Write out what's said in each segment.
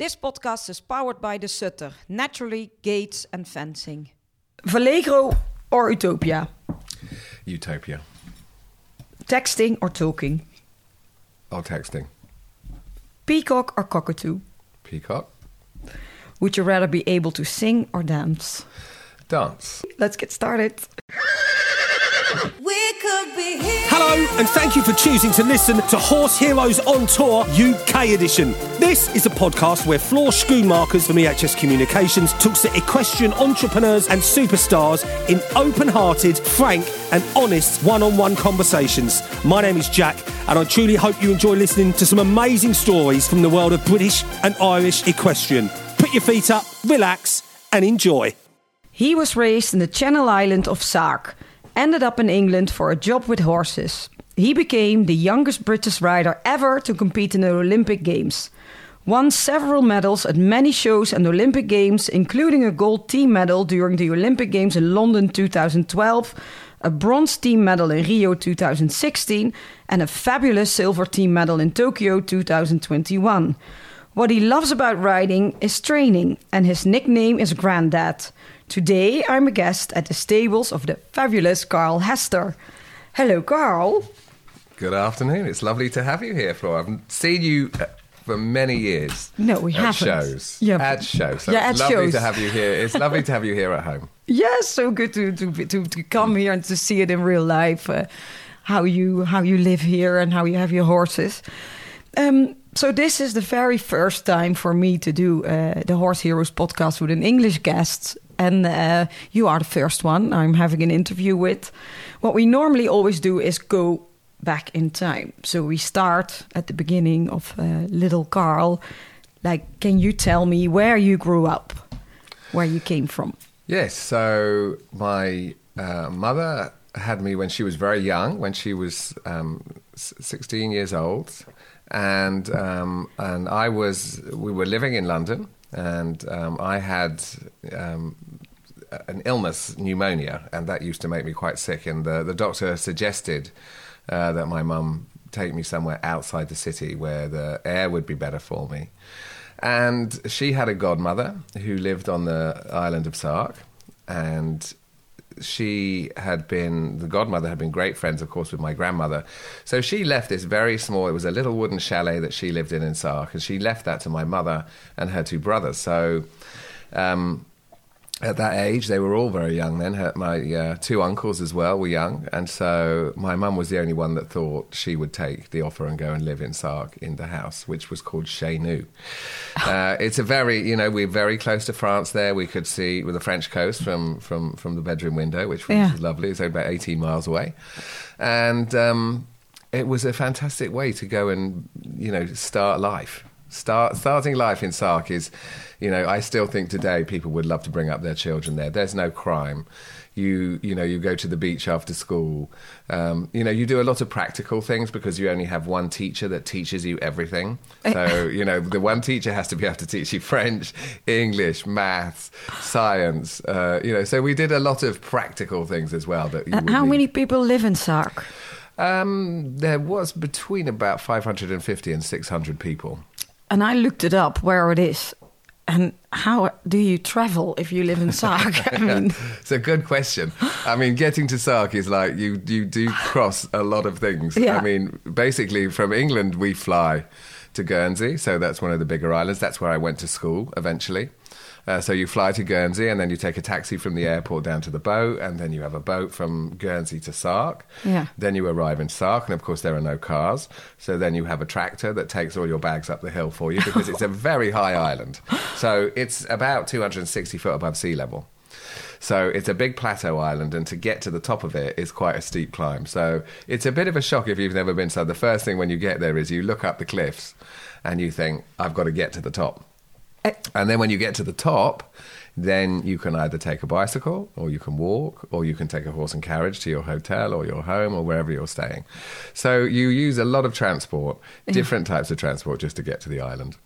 This podcast is powered by the Sutter, naturally gates and fencing. Valegro or Utopia? Utopia. Texting or talking? Oh, texting. Peacock or cockatoo? Peacock. Would you rather be able to sing or dance? Dance. Let's get started. Hello, and thank you for choosing to listen to Horse Heroes on Tour UK edition. This is a podcast where Floor Schoonmakers from EHS Communications talks to equestrian entrepreneurs and superstars in open hearted, frank, and honest one on one conversations. My name is Jack, and I truly hope you enjoy listening to some amazing stories from the world of British and Irish equestrian. Put your feet up, relax, and enjoy. He was raised in the Channel Island of Sark, ended up in England for a job with horses. He became the youngest British rider ever to compete in the Olympic Games. Won several medals at many shows and Olympic Games, including a gold team medal during the Olympic Games in London 2012, a bronze team medal in Rio 2016, and a fabulous silver team medal in Tokyo 2021. What he loves about riding is training, and his nickname is Grandad. Today, I'm a guest at the stables of the fabulous Carl Hester. Hello, Carl. Good afternoon. It's lovely to have you here, Flora. I've seen you uh, for many years. No, we at haven't. shows. Yeah, at shows. So Yeah, it's at lovely shows. to have you here. It's lovely to have you here at home. Yes, so good to to to, to come here and to see it in real life. Uh, how you how you live here and how you have your horses. Um, so this is the very first time for me to do uh, the Horse Heroes podcast with an English guest, and uh, you are the first one I'm having an interview with. What we normally always do is go back in time. So we start at the beginning of uh, little Carl. Like, can you tell me where you grew up, where you came from? Yes. So my uh, mother had me when she was very young, when she was um, 16 years old, and um, and I was we were living in London, and um, I had. Um, an illness, pneumonia, and that used to make me quite sick. And the, the doctor suggested uh, that my mum take me somewhere outside the city where the air would be better for me. And she had a godmother who lived on the island of Sark, and she had been the godmother had been great friends, of course, with my grandmother. So she left this very small. It was a little wooden chalet that she lived in in Sark, and she left that to my mother and her two brothers. So. Um, at that age, they were all very young then. Her, my uh, two uncles as well were young. And so my mum was the only one that thought she would take the offer and go and live in Sark in the house, which was called Chez. Uh, it's a very, you know, we're very close to France there. We could see with the French coast from, from, from the bedroom window, which was Yeah. lovely. It's only about 18 miles away. And um, it was a fantastic way to go and, you know, start life. Start starting life in Sark is, you know, I still think today people would love to bring up their children there. There's no crime. You you know you go to the beach after school. Um, you know you do a lot of practical things because you only have one teacher that teaches you everything. So you know the one teacher has to be able to teach you French, English, maths, science. Uh, you know so we did a lot of practical things as well. That you Uh, how need. many people live in Sark? Um, there was between about 550 and 600 people. And I looked it up where it is. And how do you travel if you live in Sark? I mean, It's a good question. I mean, getting to Sark is like you you do cross a lot of things. Yeah. I mean, basically from England we fly to Guernsey, so that's one of the bigger islands. That's where I went to school eventually. Uh, so you fly to Guernsey and then you take a taxi from the airport down to the boat, and then you have a boat from Guernsey to Sark. Yeah. Then you arrive in Sark, and of course there are no cars. So then you have a tractor that takes all your bags up the hill for you because it's a very high island. So it's about 260 foot above sea level. So it's a big plateau island, and to get to the top of it is quite a steep climb. So it's a bit of a shock if you've never been. So the first thing when you get there is you look up the cliffs, and you think, "I've got to get to the top." And then when you get to the top, then you can either take a bicycle, or you can walk, or you can take a horse and carriage to your hotel or your home or wherever you're staying. So you use a lot of transport, different types of transport, just to get to the island.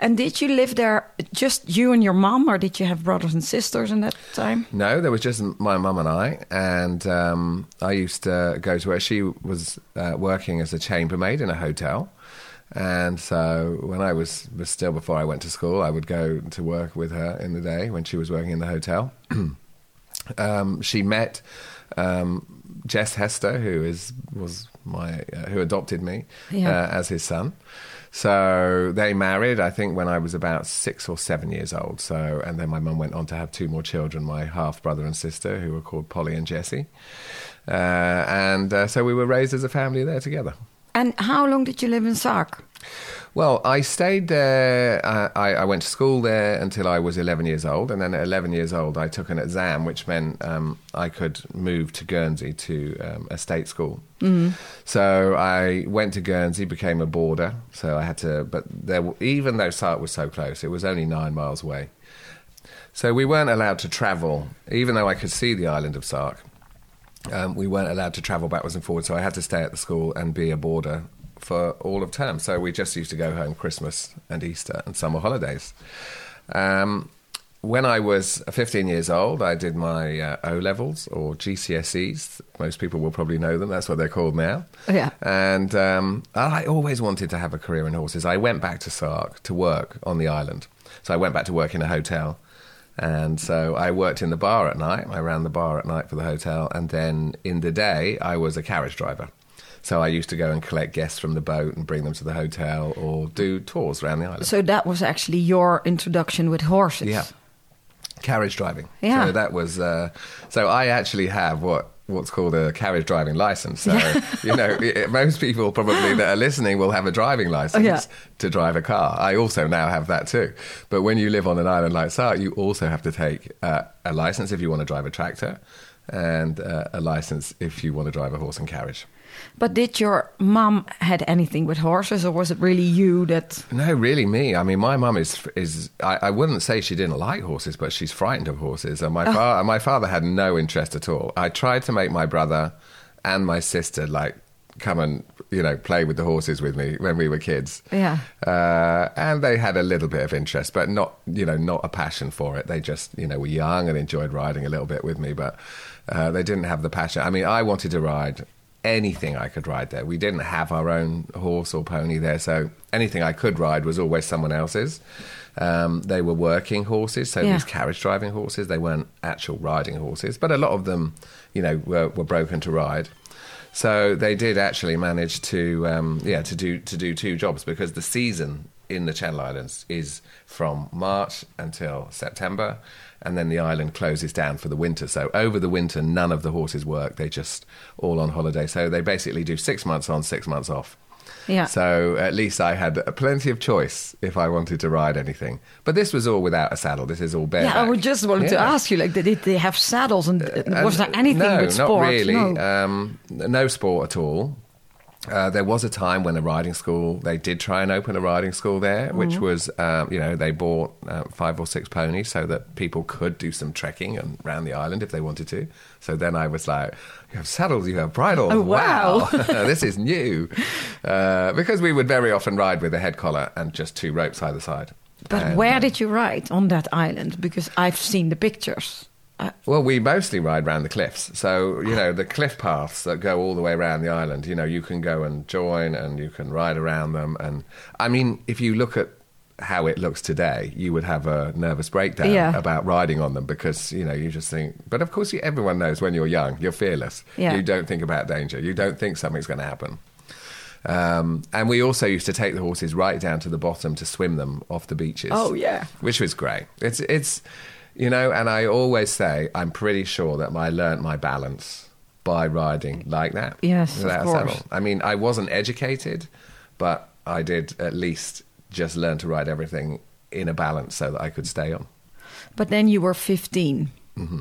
and did you live there just you and your mom, or did you have brothers and sisters in that time? No, there was just my mum and I, and um, I used to go to where she was uh, working as a chambermaid in a hotel. And so when I was, was still before I went to school, I would go to work with her in the day when she was working in the hotel. um, she met um, Jess Hester, who is was my uh, who adopted me Yeah. uh, as his son. So they married, I think, when I was about six or seven years old. So, and then my mum went on to have two more children, my half brother and sister, who were called Polly and Jessie. Uh, and uh, so we were raised as a family there together. And how long did you live in Sark? Well, I stayed there. Uh, I, I went to school there until I was 11 years old. And then at 11 years old, I took an exam, which meant um, I could move to Guernsey to um, a state school. So I went to Guernsey, became a boarder. So I had to, but there, even though Sark was so close, it was only nine miles away. So we weren't allowed to travel, even though I could see the island of Sark. Um, we weren't allowed to travel backwards and forwards, so I had to stay at the school and be a boarder for all of term. So we just used to go home Christmas and Easter and summer holidays. Um, when I was 15 years old, I did my uh, O levels or GCSEs. Most people will probably know them. That's what they're called now. Yeah. And um, I always wanted to have a career in horses. I went back to Sark to work on the island. So I went back to work in a hotel. And so I worked in the bar at night. I ran the bar at night for the hotel. And then in the day, I was a carriage driver. So I used to go and collect guests from the boat and bring them to the hotel or do tours around the island. So that was actually your introduction with horses. Yeah. Carriage driving. Yeah. So that was. Uh, so I actually have what what's called a carriage driving license. So you know, most people probably that are listening will have a driving license Yeah. to drive a car. I also now have that too. But when you live on an island like Sark, you also have to take uh, a license if you want to drive a tractor, and uh, a license if you want to drive a horse and carriage. But did your mom had anything with horses, or was it really you that? No, really, me. I mean, my mum is is. I, I wouldn't say she didn't like horses, but she's frightened of horses. And my father, my father had no interest at all. I tried to make my brother and my sister like come and you know play with the horses with me when we were kids. Yeah. Uh, and they had a little bit of interest, but not you know not a passion for it. They just you know were young and enjoyed riding a little bit with me, but uh, they didn't have the passion. I mean, I wanted to ride anything I could ride there. We didn't have our own horse or pony there, so anything I could ride was always someone else's. Um, they were working horses, so Yeah. these carriage driving horses. They weren't actual riding horses, but a lot of them, you know, were, were broken to ride. So they did actually manage to, um, yeah, to do to do two jobs because the season in the Channel Islands is from March until September, and then the island closes down for the winter. So over the winter, none of the horses work; they just all on holiday. So they basically do six months on, six months off. Yeah. So at least I had plenty of choice if I wanted to ride anything. But this was all without a saddle. This is all bareback. yeah, I would just wanted to ask you, like, did they have saddles, and uh, was there anything no, with sport? Not really. No. Um, no sport at all. Uh, there was a time when a riding school they did try and open a riding school there, which Mm-hmm. was um, you know they bought uh, five or six ponies so that people could do some trekking and around the island if they wanted to. So then I was like, "You have saddles, you have bridles. Oh, wow. this is new," uh, because we would very often ride with a head collar and just two ropes either side. but And, where did you ride on that island? Because I've seen the pictures. Well, we mostly ride around the cliffs. So, you know, the cliff paths that go all the way around the island, you know, you can go and join and you can ride around them. And I mean, if you look at how it looks today, you would have a nervous breakdown Yeah. about riding on them because, you know, you just think, but of course, you, everyone knows when you're young, you're fearless. Yeah. You don't think about danger, you don't think something's going to happen. Um, and we also used to take the horses right down to the bottom to swim them off the beaches. Oh, yeah. which was great. It's it's you know, and I always say I'm pretty sure that I learnt my balance by riding like that. Yes, of course. saddle. I mean, I wasn't educated, but I did at least just learn to ride everything in a balance so that I could stay on. but then you were 15. Mm-hmm.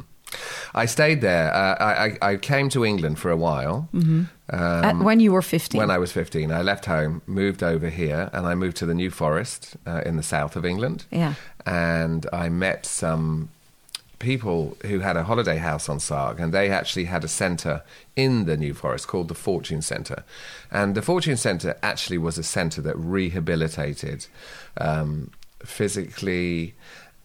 I stayed there. Uh, I, I I came to England for a while. Um, At, when you were 15. When I was 15, I left home, moved over here, and I moved to the New Forest uh, in the south of England. Yeah. And I met some people who had a holiday house on Sark, and they actually had a centre in the New Forest called the Fortune Centre. And the Fortune Centre actually was a centre that rehabilitated um, physically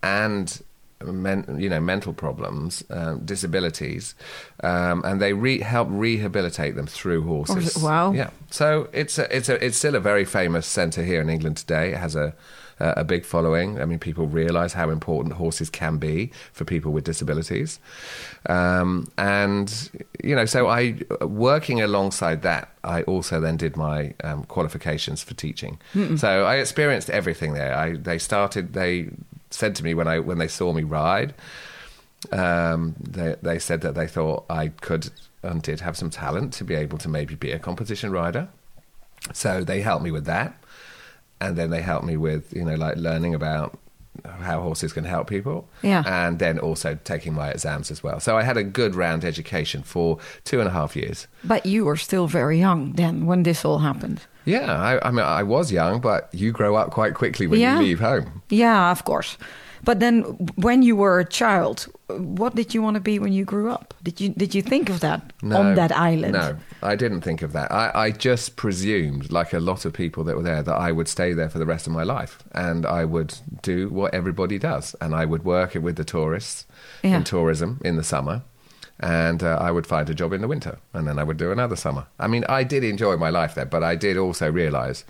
and men, you know, mental problems, um, disabilities, um, and they re- help rehabilitate them through horses. wow. Yeah. So it's a, it's a, it's still a very famous centre here in England today. It has a a big following. I mean, people realise how important horses can be for people with disabilities, um, and you know, so I working alongside that, I also then did my um, qualifications for teaching. So I experienced everything there. I they started they said to me when I when they saw me ride, um, they they said that they thought I could and did have some talent to be able to maybe be a competition rider. So they helped me with that, and then they helped me with you know like learning about how horses can help people, Yeah. and then also taking my exams as well. So I had a good round education for two and a half years. But you were still very young then when this all happened. Yeah, I, I mean I was young, but you grow up quite quickly when Yeah. you leave home. Yeah, of course. But then, when you were a child, what did you want to be when you grew up? Did you did you think of that on that island? No, I didn't think of that. I, I just presumed, like a lot of people that were there, that I would stay there for the rest of my life and I would do what everybody does. And I would work with the tourists Yeah. in tourism in the summer. And uh, I would find a job in the winter. And then I would do another summer. I mean, I did enjoy my life there, but I did also realize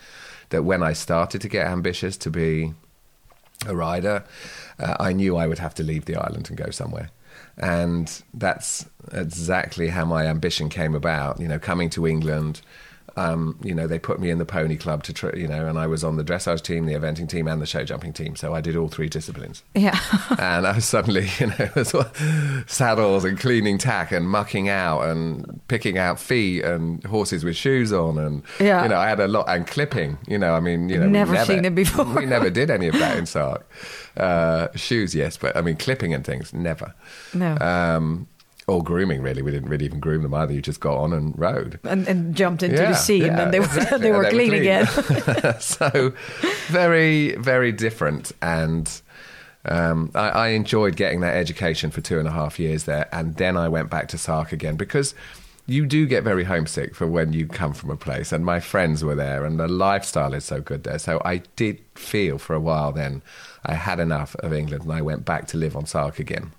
that when I started to get ambitious to be a rider, uh, I knew I would have to leave the island and go somewhere. And that's exactly how my ambition came about. You know, coming to England, um, you know, they put me in the pony club to, tr- you know, and I was on the dressage team, the eventing team, and the show jumping team. So I did all three disciplines. Yeah. and I was suddenly, you know, saddles and cleaning tack and mucking out and picking out feet and horses with shoes on and Yeah. you know, I had a lot and clipping. You know, I mean, you know, we Never seen it before. We never did any of that in Sark. Uh, shoes, yes, but I mean, clipping and things, never. No. Um, or grooming, really. We didn't really even groom them either. You just got on and rode. and, and jumped into Yeah, the sea, and then they were exactly. they were And clean, again. so very, very different. And um, I, I enjoyed getting that education for two and a half years there. And then I went back to Sark again because you do get very homesick for when you come from a place. And my friends were there, and the lifestyle is so good there. So I did feel for a while then I had enough of England, and I went back to live on Sark again.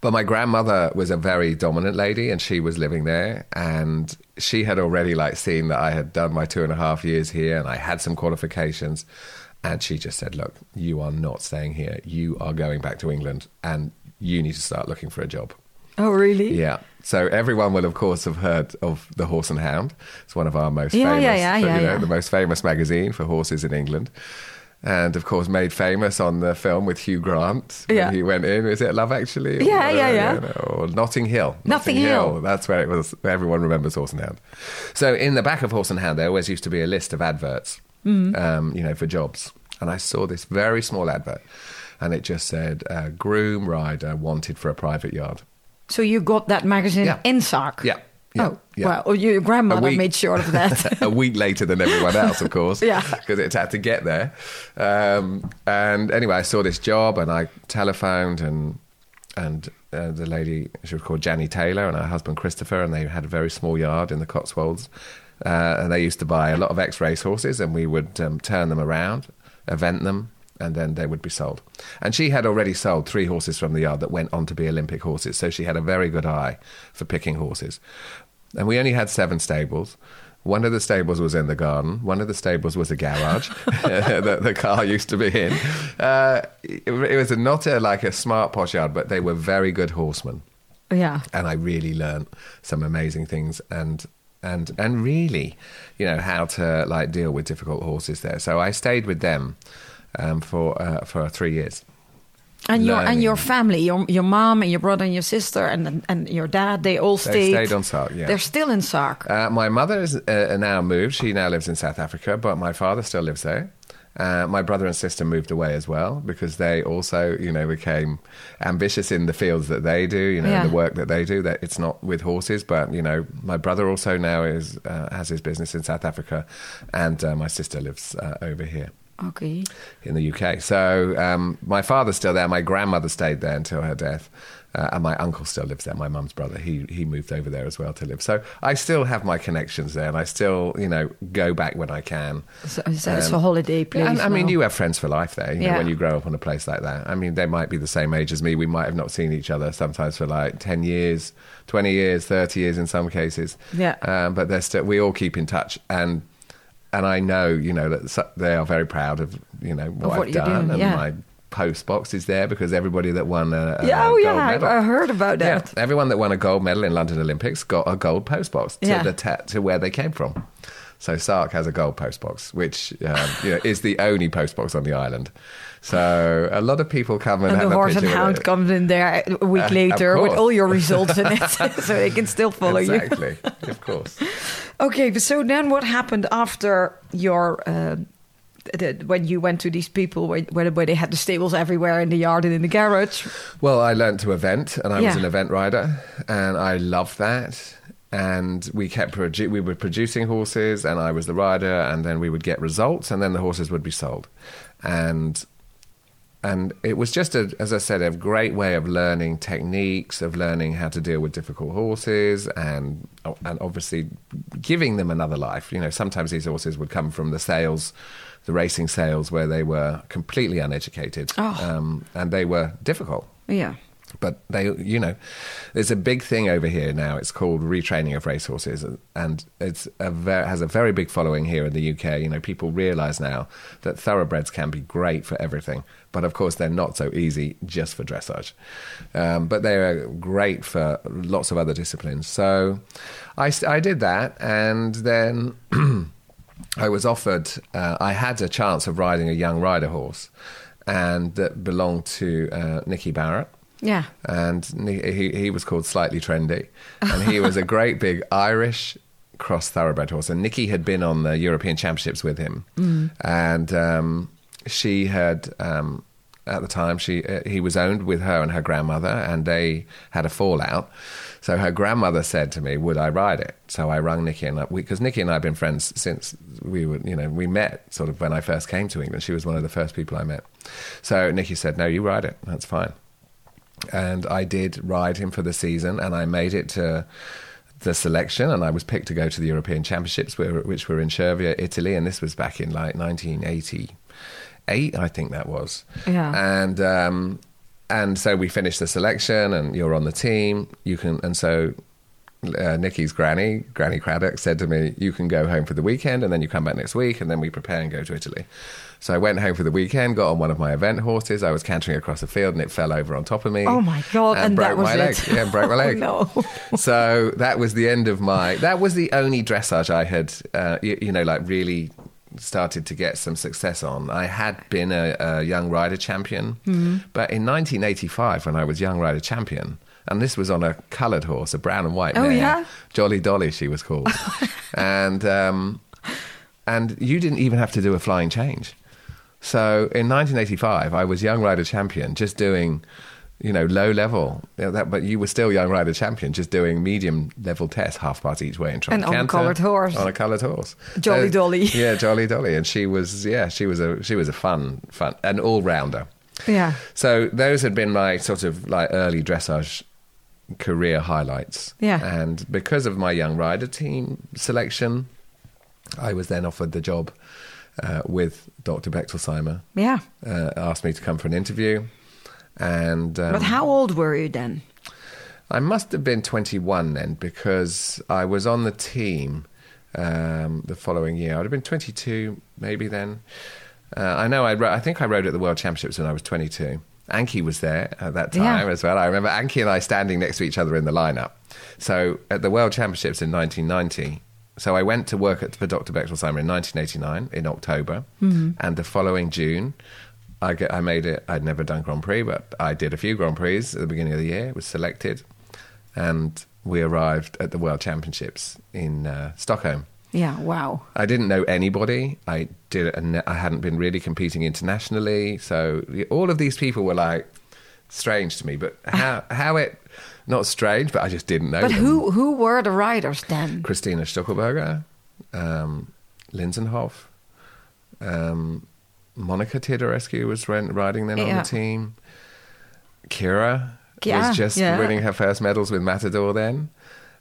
But my grandmother was a very dominant lady, and she was living there, and she had already like seen that I had done my two and a half years here, and I had some qualifications, and she just said, "Look, you are not staying here. You are going back to England, and you need to start looking for a job." oh, really? Yeah. So everyone will, of course, have heard of the Horse and Hound. It's one of our most Yeah, famous, yeah, yeah, you know, the most famous magazine for horses in England. And of course, made famous on the film with Hugh Grant when Yeah. he went in. Is it Love Actually? Or, Yeah, yeah, yeah. you know, Or Notting Hill. Notting Hill. That's where it was. Everyone remembers Horse and Hound. So in the back of Horse and Hound, there always used to be a list of adverts, Mm-hmm. um, you know, for jobs. And I saw this very small advert, and it just said, uh, "Groom rider wanted for a private yard." So you got that magazine Yeah. in Sark? Yeah, yeah, oh, yeah. well, your grandmother week. made sure of that. a week later than everyone else, of course. Yeah. Because it had to get there. Um, and anyway, I saw this job and I telephoned and and uh, the lady, she was called Janny Taylor, and her husband Christopher, and they had a very small yard in the Cotswolds. Uh, and they used to buy a lot of ex race horses, and we would um, turn them around, event them, and then they would be sold. And she had already sold three horses from the yard that went on to be Olympic horses, so she had a very good eye for picking horses. And we only had seven stables. One of the stables was in the garden. One of the stables was a garage that the car used to be in. Uh, it, it was a, not a, like a smart posh yard, but they were very good horsemen yeah. and I really learned some amazing things and and and really, you know, how to like deal with difficult horses there. So I stayed with them um, for uh, for three years. And your and your family, your your mom and your brother and your sister and and your dad, they all stayed. They stayed. on Sark, yeah. They're still in Sark. Uh, my mother is uh, now moved. She now lives in South Africa, but my father still lives there. Uh, my brother and sister moved away as well because they also, you know, became ambitious in the fields that they do, you know, Yeah. the work that they do. That it's not with horses, but you know, my brother also now is uh, has his business in South Africa, and uh, my sister lives uh, over here. Okay. in the UK. So um, my father's still there. My grandmother stayed there until her death. Uh, and my uncle still lives there. My mum's brother, he he moved over there as well to live. So I still have my connections there, and I still, you know, go back when I can. So, so it's a holiday place. Yeah, and, I mean, you have friends for life there. You know, Yeah. when you grow up on a place like that. I mean, they might be the same age as me. We might have not seen each other sometimes for like ten years, twenty years, thirty years in some cases. Yeah. Um, but they're still. We all keep in touch, and and I know, you know, that they are very proud of you know what, what I've done, doing, and yeah. my post box is there because everybody that won a, a Yeah, oh gold yeah, I, medal. I heard about Yeah, that. everyone that won a gold medal in London Olympics got a gold post box to Yeah. the ta- to where they came from. So Sark has a gold post box, which um, you know is the only post box on the island. So a lot of people come and, And have the horse and hound comes in there a week Uh, later with all your results in it, so they can still follow you. exactly, of course. Okay, but so then what happened after your uh, when you went to these people where, where they had the stables everywhere in the yard and in the garage? Well, I learned to event, and I was an event rider, and I loved that. And we kept produ- we were producing horses, and I was the rider, and then we would get results, and then the horses would be sold, and and it was just a, as I said, a great way of learning techniques, of learning how to deal with difficult horses, and and obviously giving them another life. You know, sometimes these horses would come from the sales, the racing sales, where they were completely uneducated, Oh. um, and they were difficult. Yeah. But they, you know, there's a big thing over here now. It's called retraining of racehorses, and it's a ver- has a very big following here in the UK. You know, people realise now that thoroughbreds can be great for everything, but of course they're not so easy just for dressage. Um, but they are great for lots of other disciplines. So, I, I did that, and then. I was offered, uh, I had a chance of riding a young rider horse, and that belonged to uh, Nicky Barrett. Yeah. And he, he was called Slightly Trendy. And he was a great big Irish cross thoroughbred horse. And Nicky had been on the European Championships with him. And um, she had, um, at the time, she uh, he was owned with her and her grandmother, and they had a fallout. So her grandmother said to me, "Would I ride it?" So I rung nikki and because nikki and I have been friends since we were, you know, we met sort of when I first came to England. She was one of the first people I met. So nikki said, "No, you ride it. That's fine." and I did ride him for the season, and I made it to the selection, and I was picked to go to the European Championships, which were in Cervia, Italy, and this was back in like 1988, I think that was. Yeah. And um, and so we finished the selection, and you're on the team. You can, and so. Uh, Nikki's granny, Granny Craddock, said to me, "You can go home for the weekend, and then you come back next week, and then we prepare and go to Italy." So I went home for the weekend, got on one of my event horses. I was cantering across the field, and it fell over on top of me. Oh my God, and broke that was my it. leg. Yeah, and broke my Oh, leg. no. so that was the end of my. That was the only dressage I had, uh, you, you know, like really started to get some success on. I had been a, a young rider champion, Mm-hmm. but in 1985, when I was young rider champion. And this was on a coloured horse, a brown and white Oh, mare. yeah? Jolly Dolly, she was called. and um, and you didn't even have to do a flying change. So in 1985, I was young rider champion, just doing, you know, low level. That, but you were still young rider champion, just doing medium level tests, half parts each way, and trying And on a coloured horse. On a coloured horse, Jolly Uh, Dolly. Yeah, Jolly Dolly, and she was, yeah, she was a she was a fun, fun, an all rounder. Yeah. So those had been my sort of like early dressage career highlights. Yeah. And because of my young rider team selection, I was then offered the job uh, with Dr. Bechtolsheimer. Yeah. Uh, asked me to come for an interview. And um, But how old were you then? I must have been 21 then because I was on the team um, the following year. I'd have been 22 maybe then. Uh, I know I, ro- I think I rode at the World Championships when I was 22. Anki was there at that time Yeah. as well. I remember Anki and I standing next to each other in the lineup. So at the World Championships in 1990, so I went to work at, for Dr. Bechtolsheimer in 1989 in October, and the following June, I, get, I made it. I'd never done Grand Prix, but I did a few Grand Prix at the beginning of the year. Was selected, and we arrived at the World Championships in uh, Stockholm. Yeah. Wow. I didn't know anybody. I did. and I hadn't been really competing internationally, so all of these people were like strange to me. But how how it not strange, but I just didn't know. But them. who who were the riders then? Christina Stuckelberger, um, Linsenhoff, um, Monica Theodorescu was riding then on the team. Kyra Yeah, was just yeah. winning her first medals with Matador then.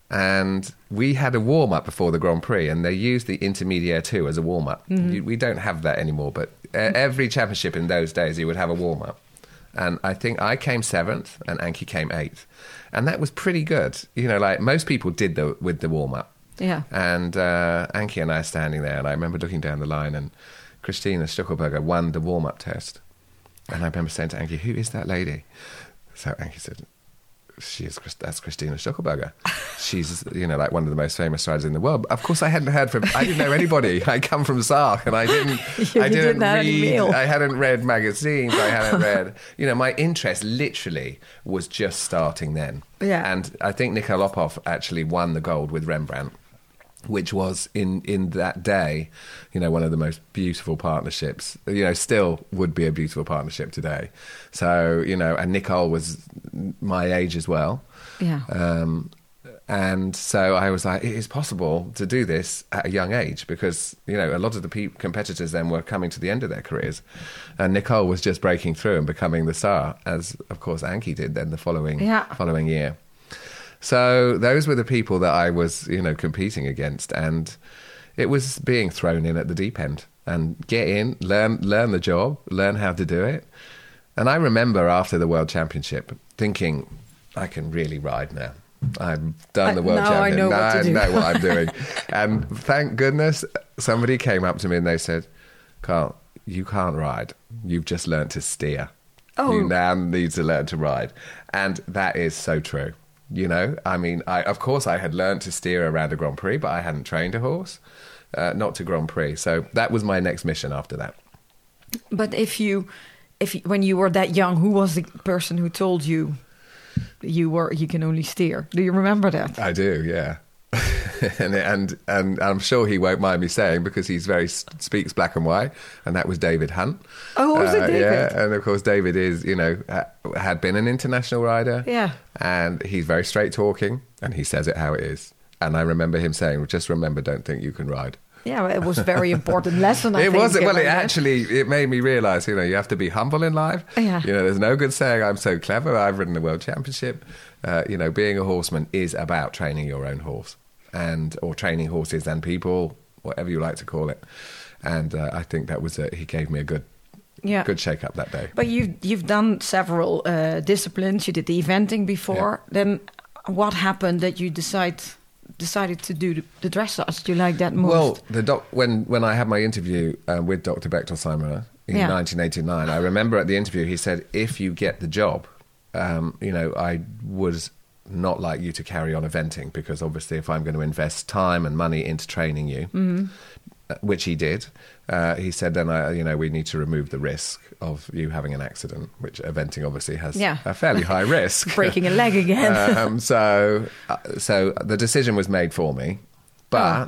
And we had a warm up before the Grand Prix, and they used the Intermediaire 2 as a warm up. Mm-hmm. We don't have that anymore, but uh, every championship in those days, you would have a warm up. And I think I came seventh, and Anki came eighth. And that was pretty good. You know, like most people did the, with the warm up. Yeah. And uh, Anki and I are standing there, and I remember looking down the line, and Christina Stuckelberger won the warm up test. And I remember saying to Anki, Who is that lady? So Anki said, she is that's Christina Stuckelberger. She's you know like one of the most famous riders in the world. Of course, I hadn't heard from. I didn't know anybody. I come from Sark, and I didn't. You I didn't, didn't read. I hadn't read magazines. I hadn't read. You know, my interest literally was just starting then. Yeah. And I think Nicole Uphoff actually won the gold with Rembrandt which was in in that day, you know, one of the most beautiful partnerships. You know, still would be a beautiful partnership today. So you know, and Nicole was my age as well. Yeah. Um, and so I was like, it is possible to do this at a young age because you know a lot of the pe- competitors then were coming to the end of their careers, and Nicole was just breaking through and becoming the star, as of course Anki did then the following Yeah. following year. So those were the people that I was, you know, competing against, and it was being thrown in at the deep end and get in, learn, learn the job, learn how to do it. And I remember after the World Championship thinking, I can really ride now. I've done the World now I Championship. know what Now to I do." know what I'm doing. and thank goodness somebody came up to me and they said, Carl, you can't ride. You've just learned to steer. Oh. You now need to learn to ride. And that is so true. You know, I mean, I, of course, I had learned to steer around a Grand Prix, but I hadn't trained a horse, uh, not to Grand Prix. So that was my next mission after that. But if you, if when you were that young, who was the person who told you you were you can only steer? Do you remember that? I do, yeah. and, and and I'm sure he won't mind me saying because he's very speaks black and white, and that was David Hunt. Oh, was it Uh, David? Yeah, and of course David is, you know, ha- had been an international rider. Yeah. and he's very straight talking, and he says it how it is. And I remember him saying, "Just remember, don't think you can ride." Yeah, it was a very important lesson. I it wasn't. Well, it like actually it made me realize, you know, you have to be humble in life. Yeah. You know, there's no good saying I'm so clever. I've ridden the world championship. Uh, you know, being a horseman is about training your own horse, and or training horses and people, whatever you like to call it. And uh, I think that was a, he gave me a good, Yeah. good shake up that day. But you've you've done several uh, disciplines. You did the eventing before. Then what happened that you decide decided to do the, the dressage? Do you like that most? Well, the doc, when when I had my interview uh, with Dr. Bechtel Bechtolsheimer in Yeah. 1989, I remember at the interview he said, "If you get the job, um, you know, I would not like you to carry on eventing because obviously, if I'm going to invest time and money into training you." Mm-hmm. uh, Which he did. Uh, he said, "Then I, you know, we need to remove the risk of you having an accident, which eventing obviously has Yeah. a fairly high risk. breaking a leg again. um, so, uh, so the decision was made for me, but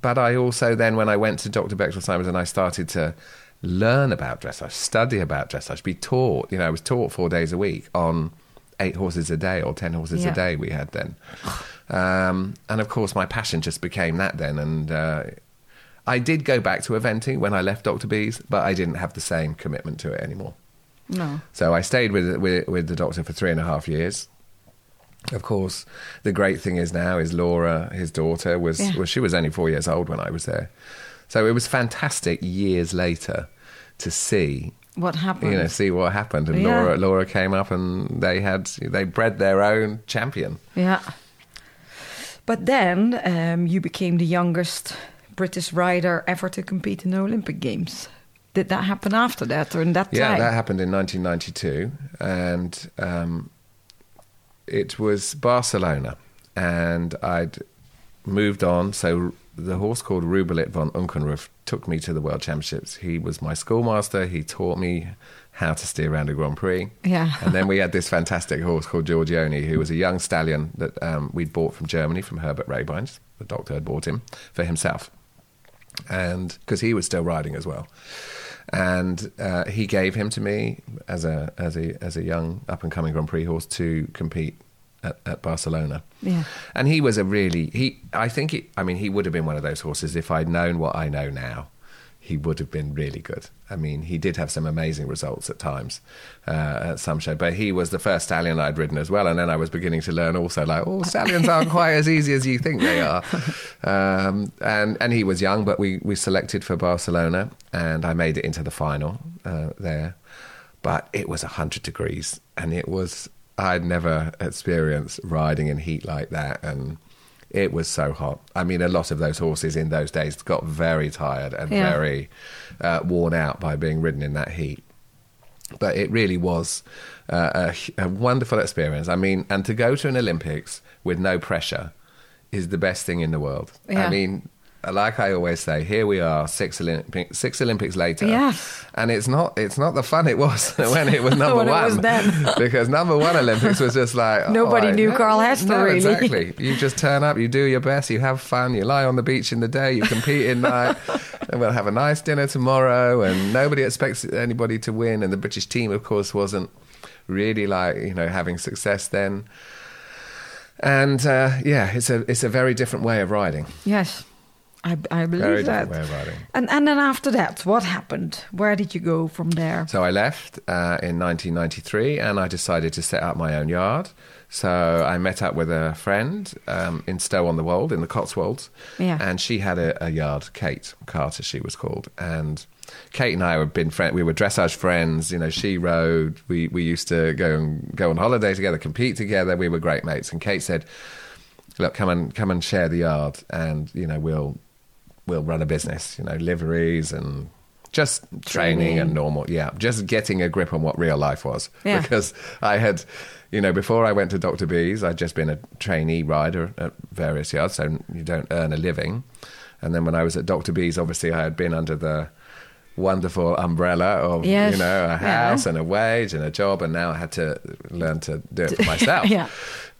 but I also then when I went to Dr. Bechtolsheimer's and I started to learn about dressage, study about dressage, be taught. You know, I was taught four days a week on eight horses a day or ten horses Yeah. a day we had then, um, and of course my passion just became that then and. Uh, I did go back to eventing when I left Dr. B's, but I didn't have the same commitment to it anymore. no. So I stayed with, with with the doctor for three and a half years. Of course, the great thing is now is Laura, his daughter, was Yeah. well, she was only four years old when I was there. So it was fantastic years later to see What happened? you know see what happened. And Yeah. Laura Laura came up and they had they bred their own champion. Yeah. But then um, you became the youngest British rider ever to compete in the Olympic Games. Did that happen after that or in that Yeah, time? that happened in 1992, and um, it was Barcelona, and I'd moved on. So the horse called Rubelit von Unkenruf took me to the World Championships. He was my schoolmaster. He taught me how to steer around a Grand Prix. Yeah. and then we had this fantastic horse called Giorgione, who was a young stallion that um, we'd bought from Germany from Herbert Rabines. The doctor had bought him for himself and because he was still riding as well. And uh, he gave him to me as a as a as a young up and coming Grand Prix horse to compete at, at Barcelona. Yeah. And he was a really he. I think he, I mean he would have been one of those horses if I'd known what I know now. he would have been really good. I mean, he did have some amazing results at times uh, at some show, but he was the first stallion I'd ridden as well. And then I was beginning to learn also, like, oh, stallions aren't quite as easy as you think they are. Um, and and he was young, but we we selected for Barcelona, and I made it into the final uh, there. But it was hundred degrees, and it was I'd never experienced riding in heat like that, and it was so hot. I mean, a lot of those horses in those days got very tired and Yeah. very uh, worn out by being ridden in that heat. But it really was uh, a, a wonderful experience. I mean, and to go to an Olympics with no pressure is the best thing in the world. Yeah. I mean, like I always say, here we are, six Olympic, six Olympics later, Yes. and it's not it's not the fun it was when it was number one. was then. because number one Olympics was just like Nobody oh, knew Carl Hester, no, really. Exactly. You just turn up, you do your best, you have fun, you lie on the beach in the day, you compete in night, and we'll have a nice dinner tomorrow. And nobody expects anybody to win. And the British team, of course, wasn't really like you know having success then. And uh, yeah, it's a it's a very different way of riding. Yes, I, I believe Very that. way of riding. And and then after that, what happened? Where did you go from there? So I left uh, in 1993 and I decided to set up my own yard. So I met up with a friend um, in Stow on the Wold in the Cotswolds. Yeah. And she had a, a yard, Kate Carter, she was called. And Kate and I had been friends. We were dressage friends. You know, she rode. We, we used to go and go on holiday together, compete together. We were great mates. And Kate said, look, come and come and share the yard, and you know we'll we'll run a business. You know, liveries and just training, Training. and normal. Yeah, just getting a grip on what real life was. Yeah. Because I had, you know, before I went to Dr. B's, I'd just been a trainee rider at various yards, so you don't earn a living. And then when I was at Dr. B's, obviously I had been under the wonderful umbrella of Yes. you know a Yeah. house and a wage and a job, and now I had to learn to do it for myself Yeah.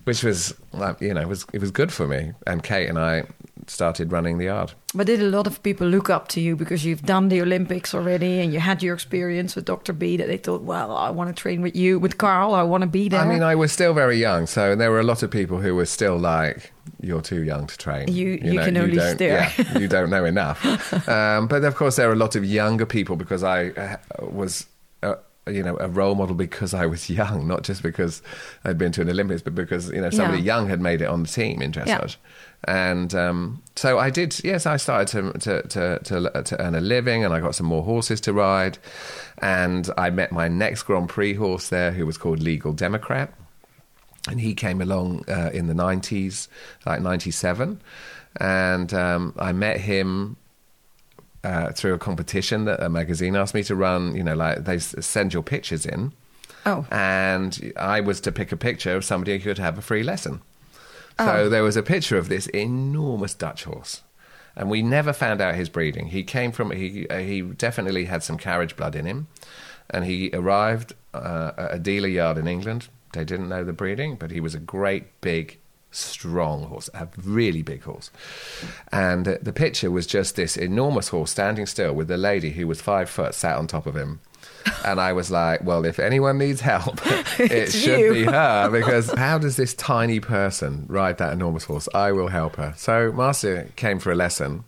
which was you know it was it was good for me. And Kate and I started running the yard. But did a lot of people look up to you because you've done the Olympics already and you had your experience with Dr. B that they thought, well, I want to train with you, with Carl, I want to be there. I mean, I was still very young, so there were a lot of people who were still like, "You're too young to train. You- you can only don't, steer." Yeah, you don't know enough." um, but of course, there are a lot of younger people because I uh, was. Uh, you know, a role model because I was young, not just because I'd been to an Olympics, but because you know somebody Yeah. young had made it on the team in dressage, and um, so I did. Yes, I started to, to to to to earn a living, and I got some more horses to ride, and I met my next Grand Prix horse there, who was called Legal Democrat and he came along uh, in the 90s like 97 and um, i met him uh, through a competition that a magazine asked me to run you know like they s- send your pictures in Oh. and i was to pick a picture of somebody who could have a free lesson Oh. so there was a picture of this enormous dutch horse and we never found out his breeding he came from he, uh, he definitely had some carriage blood in him and he arrived uh, at a dealer yard in England. They didn't know the breeding, but he was a great big, strong horse, a really big horse. And the picture was just this enormous horse standing still with a lady who was five foot sat on top of him. And I was like, well, if anyone needs help, it should you. be her because how does this tiny person ride that enormous horse? I will help her. So Marcia came for a lesson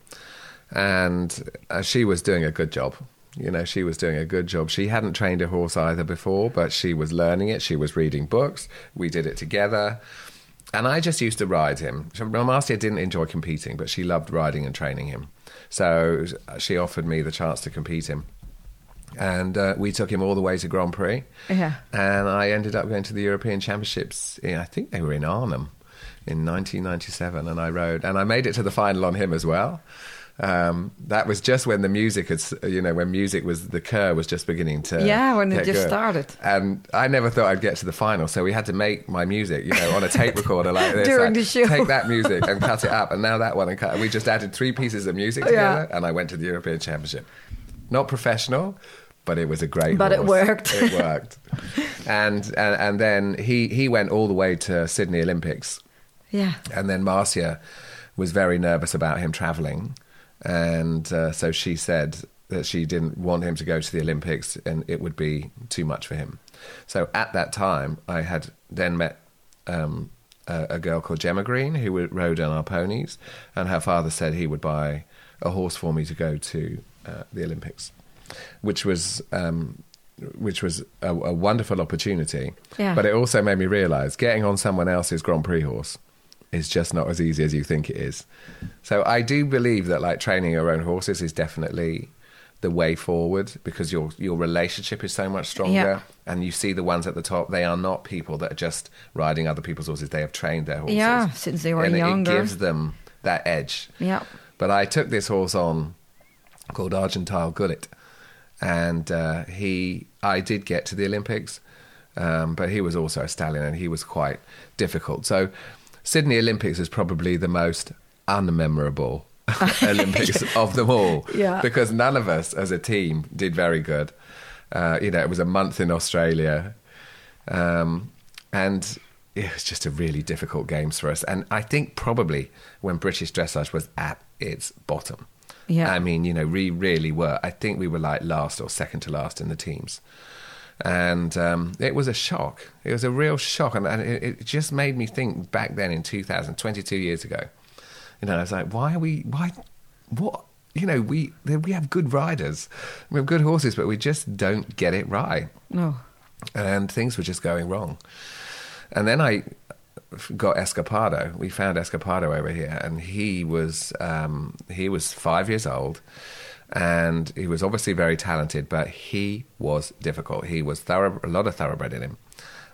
and uh, she was doing a good job. You know, she was doing a good job. She hadn't trained a horse either before, but she was learning it. She was reading books. We did it together. And I just used to ride him. Marcia didn't enjoy competing, but she loved riding and training him. So she offered me the chance to compete him. And uh, we took him all the way to Grand Prix. Yeah. And I ended up going to the European Championships. In, I think they were in Arnhem in 1997. And I rode, and I made it to the final on him as well. Um, that was just when the music had, you know, when music was, the cur was just beginning to. Yeah, when it just good. started. And I never thought I'd get to the final. So we had to make my music, you know, on a tape recorder like this. During like, the show. Take that music and cut it up. And now that one. And cut. We just added three pieces of music Yeah. together. And I went to the European Championship. Not professional, but it was a great But it worked. It worked. and, and and then he he went all the way to Sydney Olympics, Yeah. and then Marcia was very nervous about him traveling, and uh, so she said that she didn't want him to go to the Olympics, and it would be too much for him. So at that time, I had then met. Um, a, a girl called Gemma Green who would- rode on our ponies, and her father said he would buy a horse for me to go to uh, the Olympics, which was um, which was a, a wonderful opportunity. Yeah. But it also made me realise getting on someone else's Grand Prix horse is just not as easy as you think it is. So I do believe that like training your own horses is definitely the way forward because your your relationship is so much stronger Yeah. and you see the ones at the top they are not people that are just riding other people's horses they have trained their horses Yeah, since they were younger. and it- younger. it gives them that edge Yeah. but I took this horse on called Argentile Gullit, and uh, he, I did get to the Olympics, um, but he was also a stallion, and he was quite difficult. So Sydney Olympics is probably the most unmemorable Olympics of them all, Yeah. because none of us as a team did very good. Uh, you know, it was a month in Australia, um, and it was just a really difficult games for us. And I think probably when British dressage was at its bottom. Yeah. I mean, you know, we really were. I think we were like last or second to last in the teams. And um, it was a shock. It was a real shock. And, and it, it just made me think back then in 2000, 22 years ago. You know, I was like, why are we, why, what? You know, we we have good riders, we have good horses, but we just don't get it right No. and things were just going wrong. And then I got Escapado. We found Escapado over here, and he was um, he was five years old, and he was obviously very talented, but he was difficult. He was thorough, a lot of thoroughbred in him,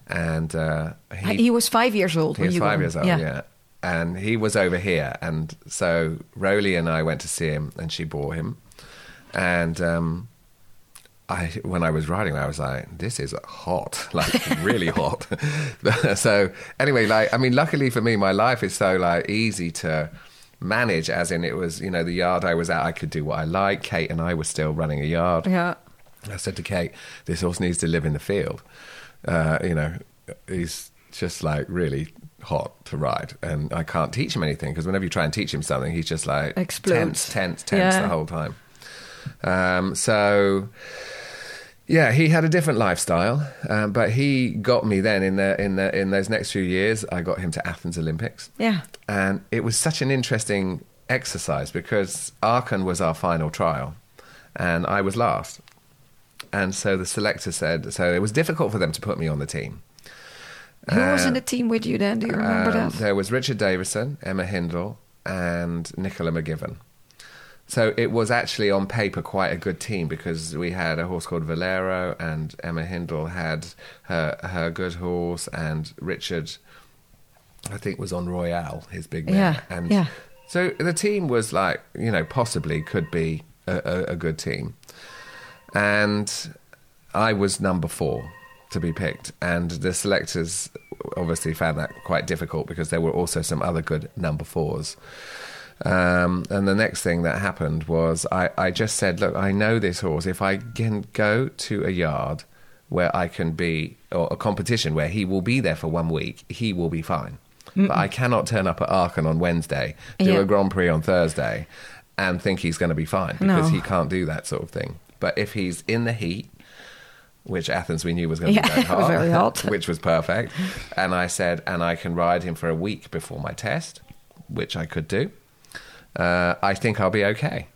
and uh, He, was five years old he when was you five years old, yeah. And he was over here. And so Rowley and I went to see him, and she bore him. And um, I, when I was riding, I was like, "This is hot, like really hot." so anyway, like I mean, luckily for me, my life is so like easy to manage. As in, it was you know the yard I was at, I could do what I like. Kate and I were still running a yard. Yeah. I said to Kate, "This horse needs to live in the field." Uh, you know, he's just like really hot to ride, and I can't teach him anything because whenever you try and teach him something, he's just like Explodes. tense, tense, tense Yeah. the whole time. Um, so. Yeah, he had a different lifestyle, um, but he got me then in the in the in those next few years. I got him to Athens Olympics, Yeah. and it was such an interesting exercise because Aachen was our final trial, and I was last. And so the selector said, so it was difficult for them to put me on the team. Who was Uh, in the team with you then? Do you remember Um, that? There was Richard Davison, Emma Hindle, and Nicola McGivern. So it was actually on paper quite a good team because we had a horse called Walero, and Emma Hindle had her her good horse, and Richard, I think, was on Royale, his big mare. Yeah, and yeah. so the team was like, you know, possibly could be a, a, a good team, and I was number four to be picked, and the selectors obviously found that quite difficult because there were also some other good number fours. Um, and the next thing that happened was I, I just said, look, I know this horse. If I can go to a yard where I can be, or a competition where he will be there for one week, he will be fine. But I cannot turn up at Aachen on Wednesday, do Yeah. a Grand Prix on Thursday, and think he's going to be fine because No. he can't do that sort of thing. But if he's in the heat, which Athens we knew was going to Yeah, be hot, very hot. which was perfect. And I said, and I can ride him for a week before my test, which I could do. Uh, I think I'll be okay.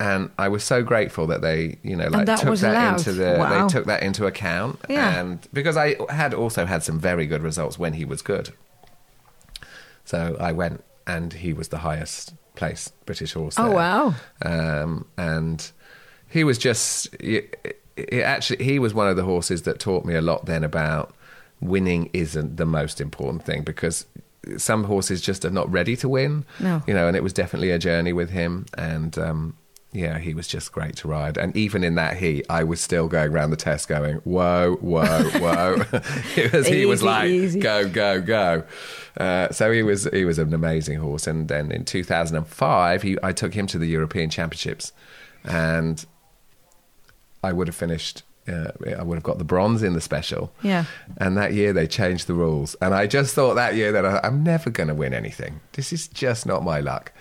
And I was so grateful that they, you know, like that took was that allowed. into the Wow. they took that into account. Yeah. And because I had also had some very good results when he was good. So I went and he was the highest place British horse. Oh, wow. Um, and he was just it, it actually he was one of the horses that taught me a lot then about winning isn't the most important thing because some horses just are not ready to win No. you know and it was definitely a journey with him and um yeah, he was just great to ride. And even in that heat, I was still going around the test going, whoa, whoa, whoa. because he was like, easy. go, go, go. Uh, so he was he was an amazing horse. And then in 2005, he, I took him to the European Championships. And I would have finished, uh, I would have got the bronze in the special. Yeah. And that year they changed the rules. And I just thought that year that I, I'm never going to win anything. This is just not my luck.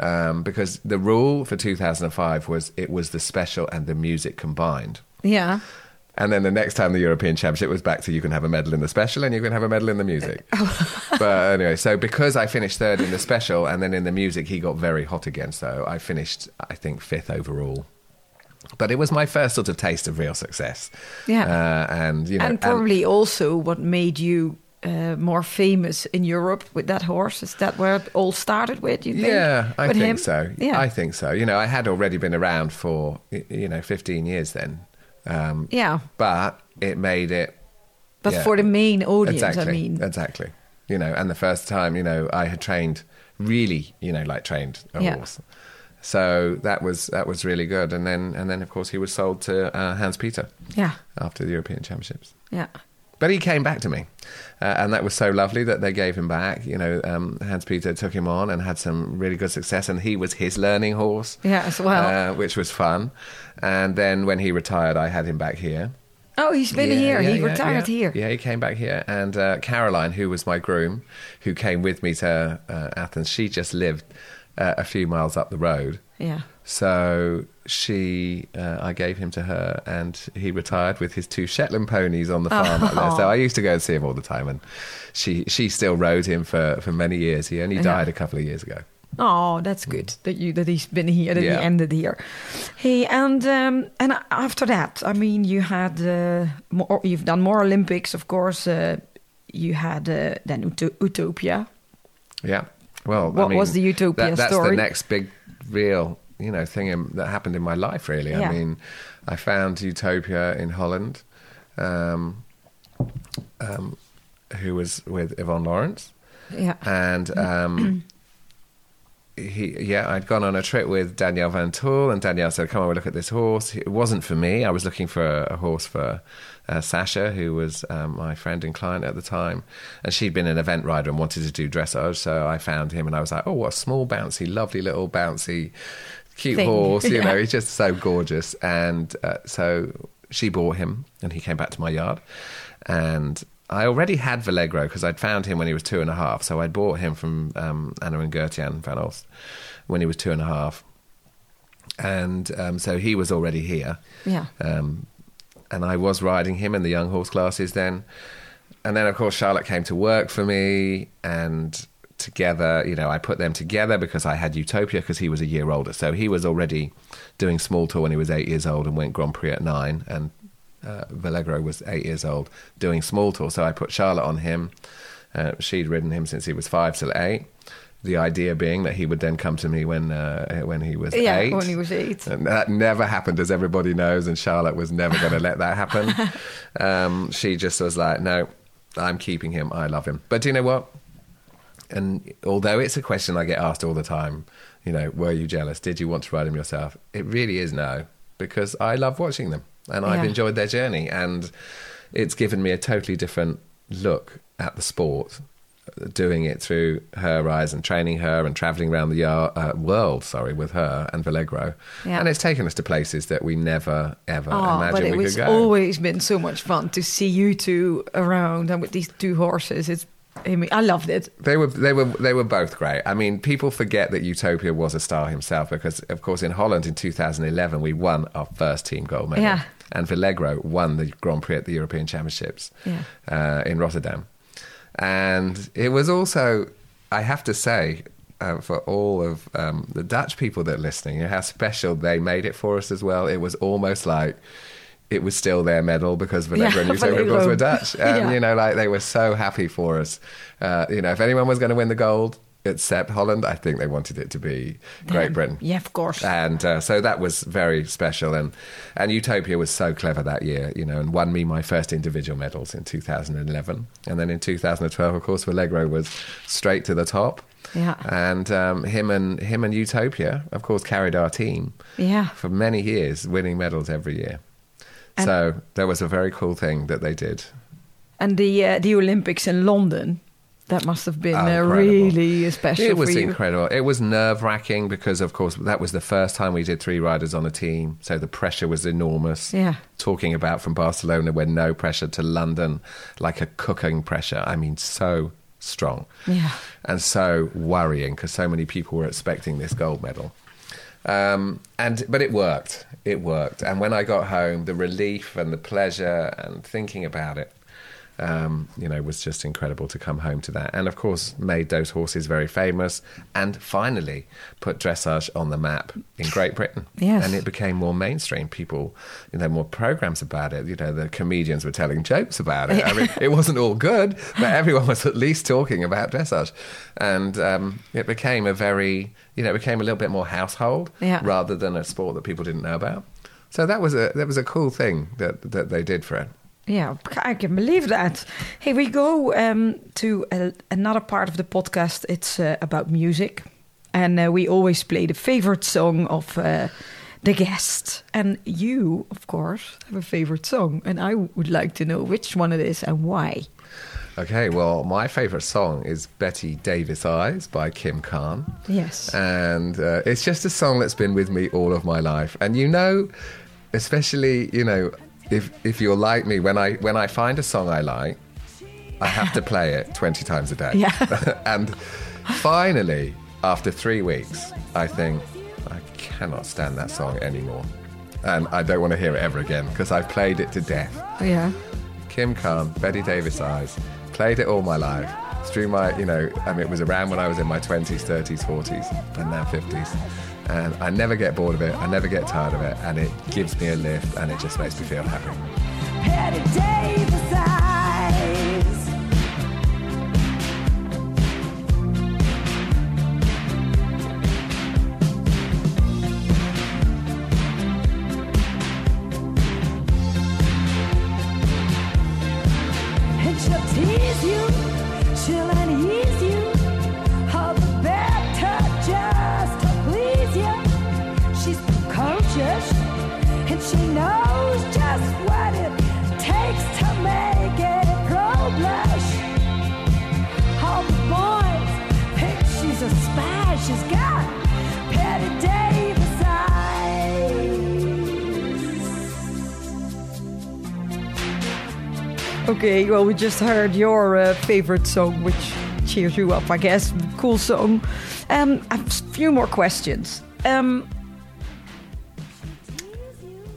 Um, because the rule for 2005 was it was the special and the music combined. Yeah. And then the next time the European Championship was back to you can have a medal in the special and you can have a medal in the music. but anyway, so because I finished third in the special and then in the music he got very hot again. So I finished, I think, fifth overall. But it was my first sort of taste of real success. Yeah. Uh, and, you know, and probably also what made you uh, more famous in Europe with that horse. Is that where it all started with? You think? Yeah, I with think him? so. Yeah, I think so. You know, I had already been around for you know 15 years then. Um, yeah. but it made it. But yeah. for the main audience, exactly, I mean, exactly. You know, and the first time, you know, I had trained really, you know, like trained a Yeah. horse. So that was that was really good, and then and then of course he was sold to uh, Hans Peter yeah, after the European Championships. yeah, But he came back to me, uh, and that was so lovely that they gave him back. You know, um, Hans Peter took him on and had some really good success, and he was his learning horse. yeah, as well. uh, which was fun. And then when he retired, I had him back here. oh, he's been Yeah, here. yeah, he yeah, retired here. Yeah, he came back here. And uh, Caroline, who was my groom, who came with me to uh, Athens, she just lived uh, a few miles up the road. Yeah. So she, uh, I gave him to her, and he retired with his two Shetland ponies on the farm up there. So I used to go and see him all the time, and she she still rode him for, for many years. He only Yeah. died a couple of years ago. Oh, that's good that you that he's been here, that Yeah. he ended here. Hey, and um, and after that, I mean, you had uh, more. You've done more Olympics, of course. Uh, you had uh, then Uto- Utopia. Yeah. Well, I What mean, was the Utopia that, that's story? the next big, real, you know, thing in, that happened in my life. Really, Yeah. I mean, I found Utopia in Holland, um, um, who was with Yvonne Lawrence, Yeah, and um, he, yeah, I'd gone on a trip with Danielle Van Tool, and Danielle said, "Come on, we'll look at this horse." It wasn't for me. I was looking for a horse for uh, Sasha, who was um, my friend and client at the time, and she'd been an event rider and wanted to do dressage. So I found him, and I was like, "Oh, what a small, bouncy, lovely little bouncy." Cute Thing. horse, you Yeah. know, he's just so gorgeous. And uh, so she bought him, and he came back to my yard. And I already had Valegro because I'd found him when he was two and a half. So I bought him from um, Anna and Gertjan van Olst when he was two and a half. And um, so he was already here. yeah, Um, and I was riding him in the young horse classes then. And then, of course, Charlotte came to work for me, and together, you know, I put them together because I had Utopia because he was a year older. So he was already doing small tour when he was eight years old and went Grand Prix at nine. And uh, Valegro was eight years old doing small tour. So I put Charlotte on him. Uh, she'd ridden him since he was five till eight. The idea being that he would then come to me when uh, when he was yeah. eight. When he was eight. And that never happened, as everybody knows, and Charlotte was never going to let that happen. Um, she just was like, no, I'm keeping him. I love him. But do you know what? And although it's a question I get asked all the time, you know, were you jealous? Did you want to ride him yourself? It really is no, because I love watching them and I've Yeah. enjoyed their journey. And it's given me a totally different look at the sport doing it through her eyes and training her and traveling around the yar- uh, world, sorry, with her and Valegro. Yeah. And it's taken us to places that we never, ever Oh, imagined but it we was could go. It's always been so much fun to see you two around and with these two horses. It's, I mean, I loved it. They were they were they were both great. I mean, people forget that Utopia was a star himself because, of course, in Holland in 2011 we won our first team gold medal, Yeah. and Valegro won the Grand Prix at the European Championships Yeah. uh, in Rotterdam, and it was also, I have to say. Uh, for all of um, the Dutch people that are listening, how special they made it for us as well. It was almost like it was still their medal because Valegro Yeah, and course, were Dutch. And, Yeah. you know, like they were so happy for us. Uh, you know, if anyone was going to win the gold, except Holland, I think they wanted it to be Great Britain. Yeah, of course. And uh, so that was very special. And, and Utopia was so clever that year, you know, and won me my first individual medals in 2011. And then in 2012, of course, Valegro was straight to the top. Yeah. And um, him and him and Utopia, of course, carried our team Yeah. for many years, winning medals every year. And- so that was a very cool thing that they did. And the uh, the Olympics in London, that must have been Oh, really special It was incredible. It was nerve wracking because, of course, that was the first time we did three riders on a team. So the pressure was enormous. Yeah. Talking about from Barcelona, where no pressure, to London, like a cooking pressure. I mean, so strong. Yeah. And so worrying because so many people were expecting this gold medal. Um, and but it worked. It worked. And when I got home, the relief and the pleasure and thinking about it, um, you know, was just incredible to come home to that. And of course, made those horses very famous. And finally, put dressage on the map in Great Britain. Yes. And it became more mainstream. People, you know, more programs about it. You know, the comedians were telling jokes about it. I mean, it wasn't all good, but everyone was at least talking about dressage. And um, it became a very, you know, it became a little bit more household Yeah. rather than a sport that people didn't know about. So that was a that was a cool thing that that they did for it. Yeah, I can believe that. Hey, we go um, to a, another part of the podcast. It's uh, about music, and uh, we always play the favorite song of uh, the guest. And you, of course, have a favorite song, and I would like to know which one it is and why. Okay, well, my favorite song is Bette Davis Eyes by Kim Carnes. Yes. And uh, it's just a song that's been with me all of my life. And you know, especially, you know, if, if you're like me, when I, when I find a song I like, I have to play it 20 times a day. Yeah. and finally, after three weeks, I think, I cannot stand that song anymore. And I don't want to hear it ever again because I've played it to death. yeah. Kim Carnes, Bette Davis Eyes. Played it all my life. Through my, you know, I mean, it was around when I was in my 20s, 30s, 40s, and now 50s. And I never get bored of it. I never get tired of it. And it gives me a lift and it just makes me feel happy. Okay, well, we just heard your uh, favorite song, which cheers you up, I guess. Cool song. Um, a few more questions. Um,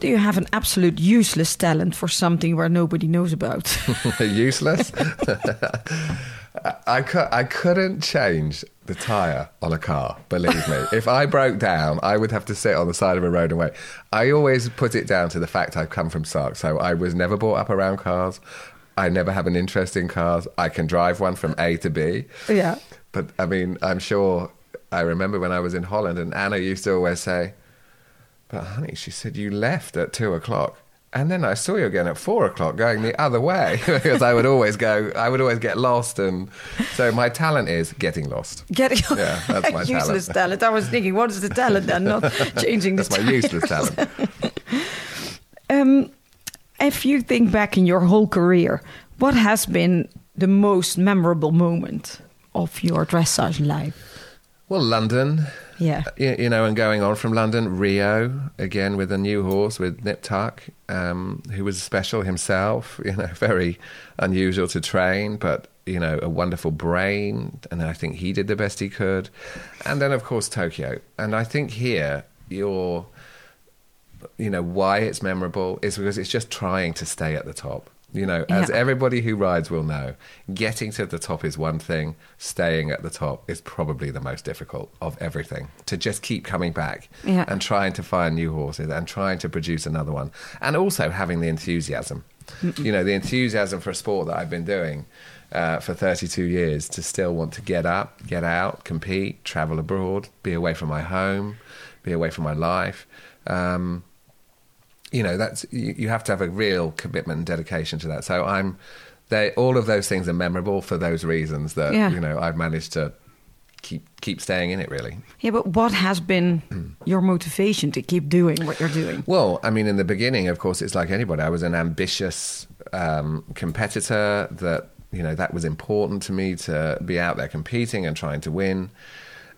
do you have an absolute useless talent for something where nobody knows about? Useless. I, cou- I couldn't change the tyre on a car, believe me. if I broke down, I would have to sit on the side of a road and wait. I always put it down to the fact I've come from Sark. So I was never brought up around cars. I never have an interest in cars. I can drive one from A to B. yeah. But I mean, I'm sure I remember when I was in Holland and Anna used to always say, But honey, she said, you left at two o'clock. And then I saw you again at four o'clock going the other way because I would always go, I would always get lost. And so my talent is getting lost. Getting lost. Yeah, that's my useless talent. I was thinking, what is the talent then? Not changing the That's my useless talent. Um, if you think back in your whole career, what has been the most memorable moment of your dressage life? Well, London, Yeah. you, you know, and going on from London, Rio again with a new horse with Nip Tuck, um, who was special himself. You know, very unusual to train, but you know, a wonderful brain, and I think he did the best he could. And then, of course, Tokyo. And I think here you're, you know, why it's memorable is because it's just trying to stay at the top. You know, as Yeah. everybody who rides will know, getting to the top is one thing, staying at the top is probably the most difficult of everything. To just keep coming back Yeah. and trying to find new horses and trying to produce another one. And also having the enthusiasm. You know, the enthusiasm for a sport that I've been doing uh, for 32 years to still want to get up, get out, compete, travel abroad, be away from my home, be away from my life. Um, you know that's you, you have to have a real commitment and dedication to that so i'm they all of those things are memorable for those reasons that Yeah. you know i've managed to keep keep staying in it really Yeah, but what has been your motivation to keep doing what you're doing? well i mean in the beginning of course it's like anybody i was an ambitious um, competitor that you know that was important to me to be out there competing and trying to win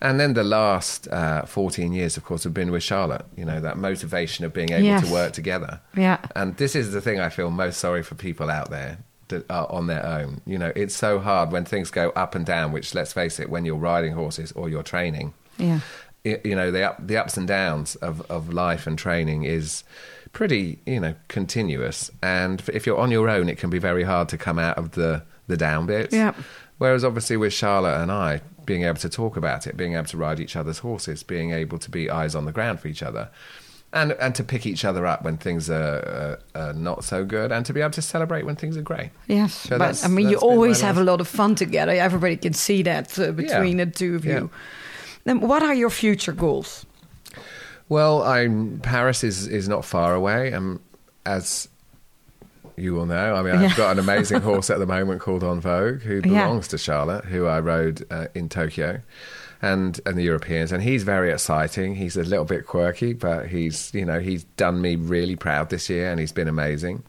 and then the last uh, 14 years of course have been with charlotte you know that motivation of being able Yes. to work together Yeah. And this is the thing I feel most sorry for people out there that are on their own. You know, it's so hard when things go up and down, which let's face it, when you're riding horses or you're training, Yeah. you know the up, the ups and downs of, of life and training is pretty you know continuous and if you're on your own it can be very hard to come out of the the down bits Yeah. whereas obviously with Charlotte and I being able to talk about it being able to ride each other's horses being able to be eyes on the ground for each other and and to pick each other up when things are, uh, are not so good and to be able to celebrate when things are great Yes, So but I mean, you always have a lot of fun together. Everybody can see that uh, between the two of you. Then, what are your future goals? Well, I'm Paris is is not far away. Um, as you will know, I mean, I've Yeah. got an amazing horse at the moment called En Vogue, who Yeah. belongs to Charlotte, who I rode uh, in Tokyo, and and the Europeans, and he's very exciting. He's a little bit quirky, but he's you know he's done me really proud this year, and he's been amazing,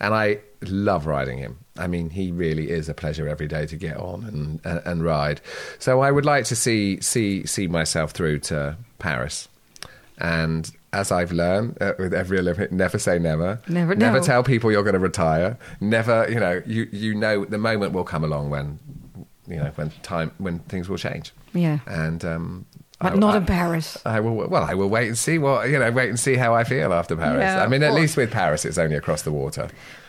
and I love riding him. I mean, he really is a pleasure every day to get on and, and, and ride. So I would like to see see see myself through to Paris. And as I've learned uh, with every Olympic, never say never. Never Never know. tell people you're going to retire. Never, you know, you you know the moment will come along when, you know, when time when things will change. Yeah. And um, But I- not I- in Paris. I will. Well, I will wait and see what you know. Wait and see how I feel after Paris. Yeah, I mean, at least with Paris, it's only across the water.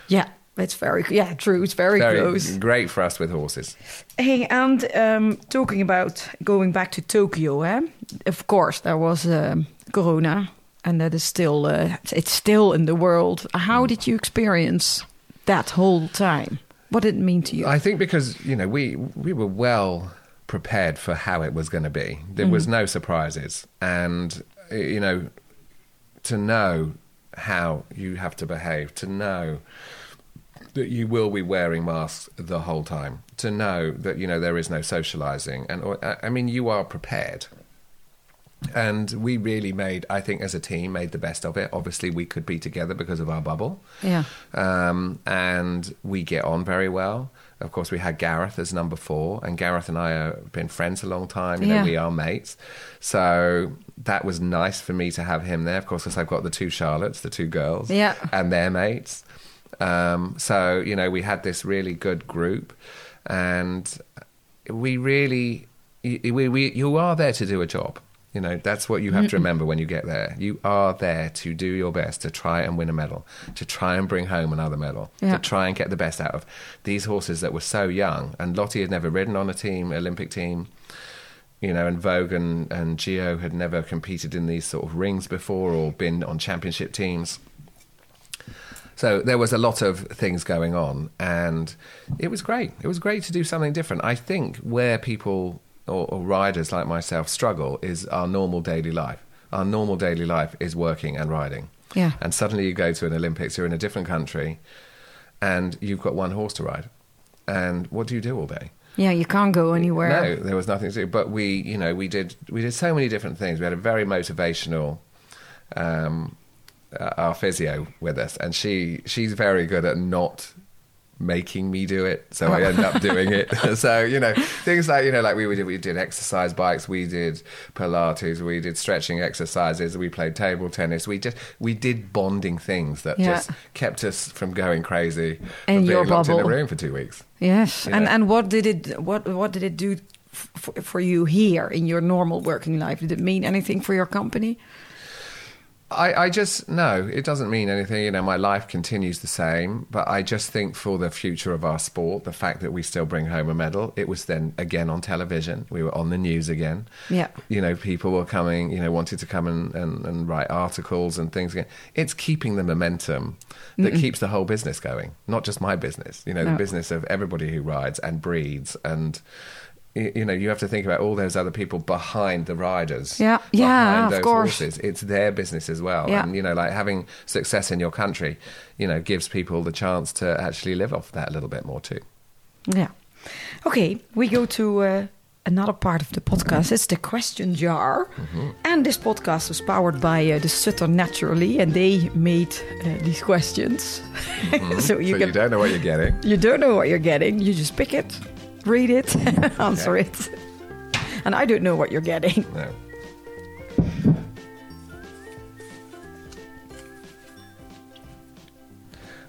Yeah, it's very yeah true. It's very, Very close. great for us with horses. Hey, and um, talking about going back to Tokyo, eh? of course there was um, Corona, and that is still uh, it's still in the world. How did you experience that whole time? What did it mean to you? I think because you know we we were well prepared for how it was going to be. There was no surprises, and uh, you know to know how you have to behave, to know that you will be wearing masks the whole time, to know that you know there is no socializing, and I mean you are prepared. And we really made, I think, as a team, made the best of it. Obviously, we could be together because of our bubble yeah, um, and we get on very well. Of course, we had Gareth as number four, and Gareth and I have been friends a long time. You Yeah. know, we are mates, so that was nice for me to have him there. Of course, because I've got the two Charlottes, the two girls, Yeah. and their mates. Um, so you know, we had this really good group, and we really, we, we, you are there to do a job. You know, that's what you have to remember when you get there. You are there to do your best to try and win a medal, to try and bring home another medal, Yeah. to try and get the best out of these horses that were so young. And Lottie had never ridden on a team, Olympic team, you know, and Vogue and, and Gio had never competed in these sort of rings before or been on championship teams. So there was a lot of things going on, and it was great. It was great to do something different. I think where people or, or riders like myself struggle is our normal daily life. Our normal daily life is working and riding. Yeah. And suddenly you go to an Olympics, you're in a different country, and you've got one horse to ride. And what do you do all day? yeah. You can't go anywhere. No, there was nothing to do. But we, you know, we did we did so many different things. We had a very motivational um, uh, our physio with us, and she she's very good at not making me do it so i oh. end up doing it so you know things like you know like we did we did exercise bikes we did pilates we did stretching exercises we played table tennis we just we did bonding things that Yeah. just kept us from going crazy In and being your locked in bubble. a room for two weeks Yes, and Yeah. and what did it what what did it do for you here in your normal working life? Did it mean anything for your company? I, I just no, it doesn't mean anything. You know, my life continues the same, but I just think for the future of our sport, the fact that we still bring home a medal, it was then again on television. We were on the news again. Yeah. You know, people were coming, you know, wanted to come and, and, and write articles and things again. It's keeping the momentum that keeps the whole business going, not just my business, you know, No. the business of everybody who rides and breeds and you know, you have to think about all those other people behind the riders. Yeah. Yeah, of course. horses it's their business as well Yeah. and you know like having success in your country you know gives people the chance to actually live off that a little bit more too Yeah. Okay, we go to uh, another part of the podcast. It's the question jar. And this podcast was powered by uh, the Sutter Naturally, and they made uh, these questions. so you so can you don't know what you're getting you don't know what you're getting. You just pick it, read it, answer Yeah. it. And I don't know what you're getting. no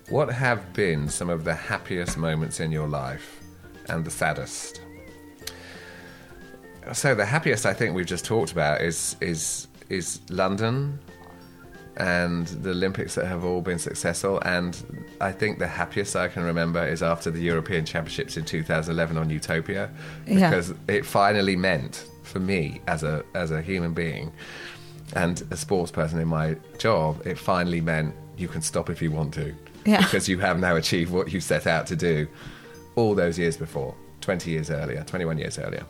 what have been some of the happiest moments in your life and the saddest so the happiest I think we've just talked about is is is London and the Olympics that have all been successful. And I think the happiest I can remember is after the European Championships in 2011 on Utopia, Yeah. because it finally meant for me as a as a human being and a sports person in my job, it finally meant you can stop if you want to, Yeah. because you have now achieved what you set out to do all those years before, 20 years earlier, 21 years earlier.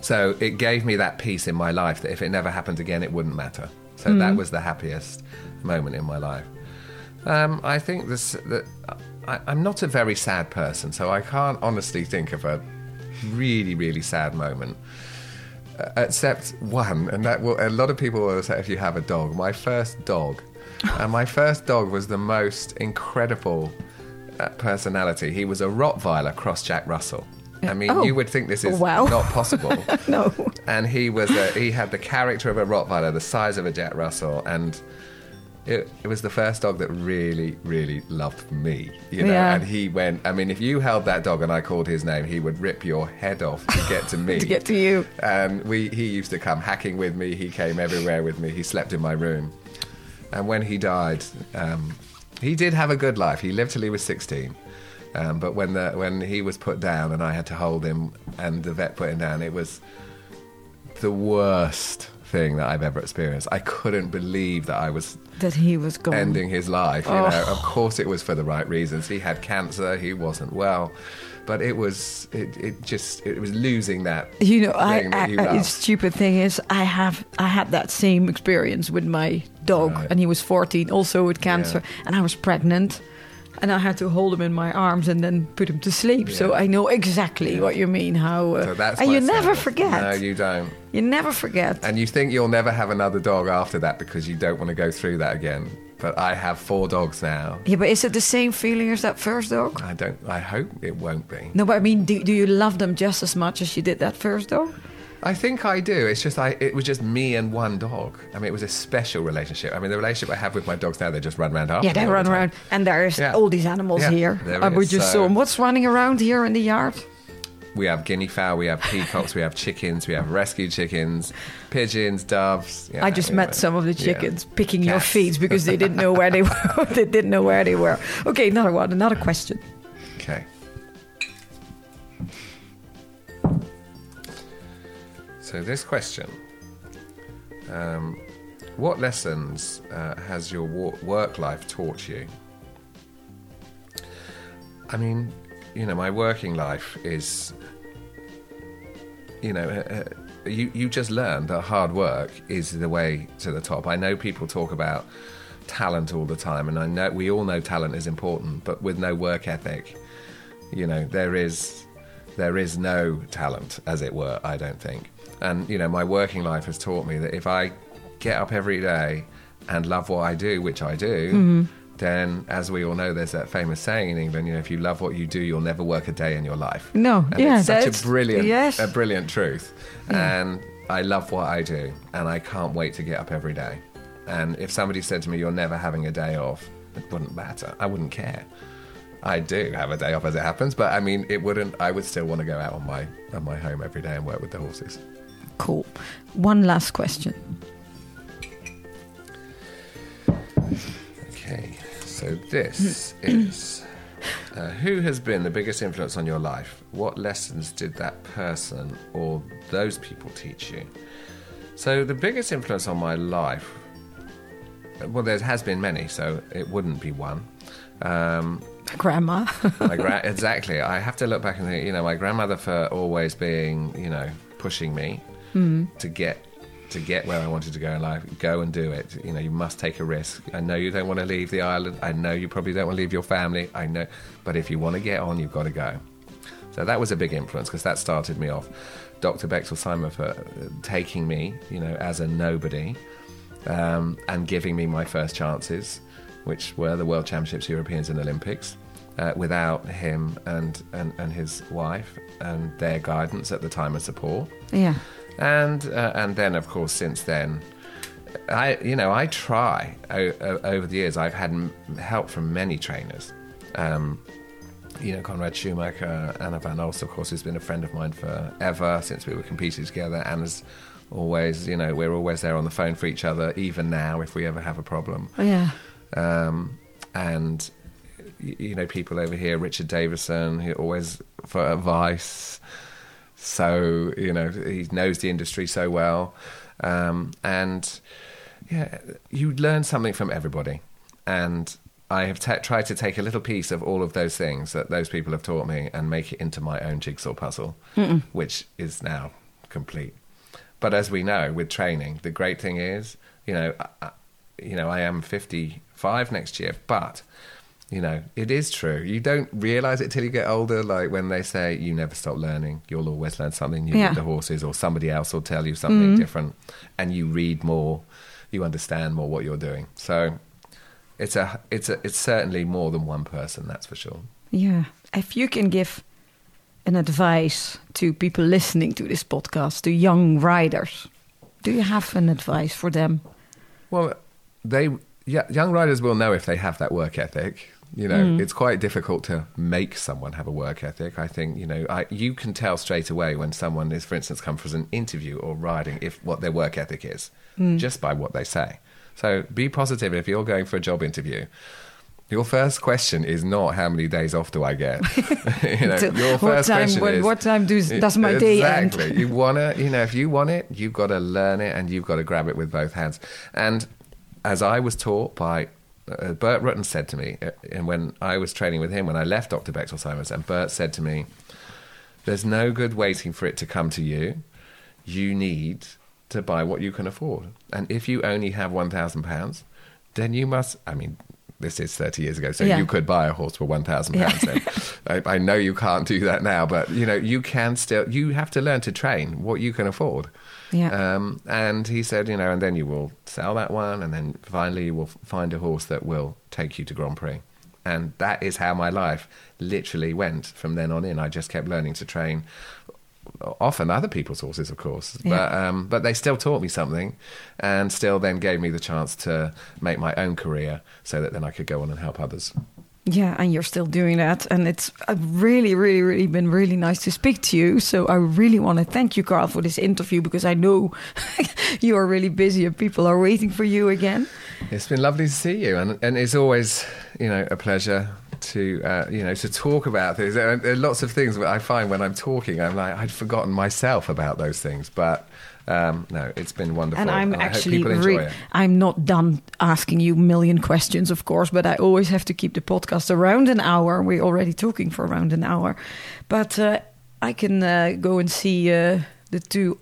So it gave me that peace in my life that if it never happened again, it wouldn't matter. So that was the happiest moment in my life. Um, I think this that I, I'm not a very sad person, so I can't honestly think of a really really sad moment. Uh, except one, and that will, a lot of people will say if you have a dog. My first dog, and my first dog was the most incredible uh, personality. He was a Rottweiler cross Jack Russell. I mean, Oh. you would think this is Wow. not possible. No. And he was a, he had the character of a Rottweiler, the size of a Jack Russell, and it, it was the first dog that really, really loved me. You know, Yeah. and he went. I mean, if you held that dog and I called his name, he would rip your head off to get to me. To get to you. And we, he used to come hacking with me. He came everywhere with me. He slept in my room. And when he died, um, he did have a good life. He lived till he was 16. Um, but when the when he was put down and I had to hold him and the vet put him down, it was the worst thing that I've ever experienced. I couldn't believe that I was That he was gone. ending his life. You Oh. know, of course it was for the right reasons. He had cancer. He wasn't well, but it was it, it just it was losing that. You know, I, I, you I the stupid thing is, I have I had that same experience with my dog, Right. and he was 14, also with cancer, and I was pregnant, and I had to hold him in my arms and then put him to sleep. So I know exactly what you mean. How uh, So that's and you never forget. No, you don't. You never forget. And you think you'll never have another dog after that because you don't want to go through that again. But I have four dogs now. yeah, but is it the same feeling as that first dog? I don't. I hope it won't be. No, but I mean, do, do you love them just as much as you did that first dog? I think I do. It's just I. It was just me and one dog. I mean, it was a special relationship. I mean, the relationship I have with my dogs now, they just run around after. Yeah, they run the around, and there's Yeah. all these animals Yeah, here. Uh, we just So- saw 'em. What's running around here in the yard? We have guinea fowl, we have peacocks, we have chickens, we have rescue chickens, pigeons, doves. Yeah, I just you met some of the chickens picking your Cats. feet because they didn't know where they were. they didn't know where they were. Okay, another one, another question. Okay. So this question: um, What lessons uh, has your work life taught you? I mean, you know, my working life is, you know, uh, uh, you you just learn that hard work is the way to the top. I know people talk about talent all the time, and I know we all know talent is important, but with no work ethic, you know, there is there is no talent, as it were. I don't think, and you know, my working life has taught me that if I get up every day and love what I do, which I do. Mm-hmm. Then, as we all know, there's that famous saying in England: you know, if you love what you do, you'll never work a day in your life. No, And yeah, it's such that's- a brilliant, yes. a brilliant truth. And I love what I do, and I can't wait to get up every day. And if somebody said to me, "You're never having a day off," it wouldn't matter. I wouldn't care. I do have a day off as it happens, but I mean, it wouldn't. I would still want to go out on my on my home every day and work with the horses. Cool. One last question. Okay, so this is uh, who has been the biggest influence on your life? What lessons did that person or those people teach you? So, the biggest influence on my life, well, there has been many, so it wouldn't be one. Um, Grandma. my gra- exactly. I have to look back and think, you know, my grandmother for always being, you know, pushing me to get to get where I wanted to go in life. Go and do it. You know, you must take a risk. I know you don't want to leave the island. I know you probably don't want to leave your family. I know, but if you want to get on, you've got to go. So that was a big influence because that started me off. Dr. Bechtolsheimer for uh, taking me, you know, as a nobody um, and giving me my first chances, which were the World Championships, Europeans, and Olympics. Uh, without him and, and, and his wife and their guidance at the time and support, yeah. And uh, and then of course since then, I you know I try o- o- over the years I've had m- help from many trainers, um, you know, Conrad Schumacher, Anna Van Olst, of course, who's been a friend of mine forever since we were competing together. Anna's always, you know, we're always there on the phone for each other, even now if we ever have a problem. Oh, yeah. Um, and you know, people over here, Richard Davison, who always for advice. So you know, he knows the industry so well, um, and yeah, you learn something from everybody. And I have ta tried to take a little piece of all of those things that those people have taught me and make it into my own jigsaw puzzle, which is now complete. But as we know, with training, the great thing is, you know, I, you know, I am 55 next year, but you know, it is true. You don't realize it till you get older. Like when they say you never stop learning, you'll always learn something new Yeah. the horses, or somebody else will tell you something mm-hmm. different, and you read more, you understand more what you're doing. So it's a, it's a, it's certainly more than one person. That's for sure. Yeah. If you can give an advice to people listening to this podcast, to young riders, do you have an advice for them? Well, they yeah, young riders will know if they have that work ethic. You know, mm. it's quite difficult to make someone have a work ethic. I think you know, I, you can tell straight away when someone is, for instance, come for an interview or riding, if what their work ethic is, mm. just by what they say. So be positive if you're going for a job interview. Your first question is not how many days off do I get. you know, your what first time- question when- is what time does- does my day end? exactly. you wanna, you know, if you want it, you've got to learn it and you've got to grab it with both hands. And as I was taught by uh, Bert Rutten said to me, uh, and when I was training with him, when I left Dr. Bechtolsheimers, and Bert said to me, "There's no good waiting for it to come to you. You need to buy what you can afford. And if you only have one thousand pounds, then you must. I mean." This is 30 years ago, so Yeah. you could buy a horse for 1,000 Yeah. pounds then. I, I know you can't do that now, but you know, you can still, you have to learn to train what you can afford. Yeah. Um, and he said, you know, and then you will sell that one, and then finally you will find a horse that will take you to Grand Prix. And that is how my life literally went from then on in. I just kept learning to train, often other people's horses, of course, Yeah. but um, but they still taught me something, and still then gave me the chance to make my own career, so that then I could go on and help others. Yeah, and you're still doing that. And it's really, really, really been really nice to speak to you. So I really want to thank you, Carl, for this interview because I know you are really busy and people are waiting for you again. It's been lovely to see you, and and it's always you know a pleasure to uh, you know to talk about things. There are, there are lots of things that I find when I'm talking, I'm like I'd forgotten myself about those things, but um, no, it's been wonderful, And I'm hope actually, re- I'm not done asking you a million questions, of course, but I always have to keep the podcast around an hour. We're already talking for around an hour, but uh, I can uh, go and see uh, the two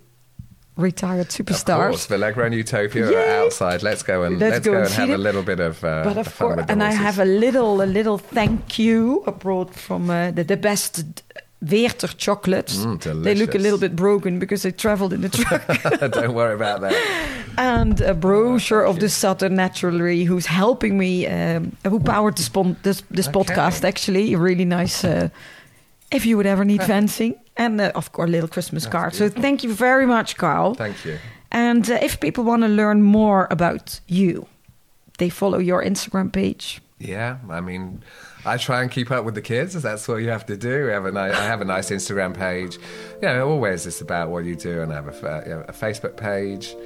retired Of superstars. course, Valegro and Utopia Yay! are outside. Let's go and Let's let's, go and and have them. a little bit of uh, but of course, and I have a little, a little thank you abroad from uh, the, the best Weerter chocolates. Mm, they look a little bit broken because they traveled in the truck. Don't worry about that. and a brochure thank of you. the Southern Naturally, who's helping me, um, who powered this, this, this Okay. podcast. Actually, a really nice. Uh, if you would ever need fencing, and uh, of course, a little Christmas card. So thank you very much, Carl. Thank you. And uh, if people want to learn more about you, they follow your Instagram page. Yeah, I mean, I try and keep up with the kids. That's what you have to do. Have a nice, I have a nice Instagram page. Know, always it's about what you do, and I have a, you know, a Facebook page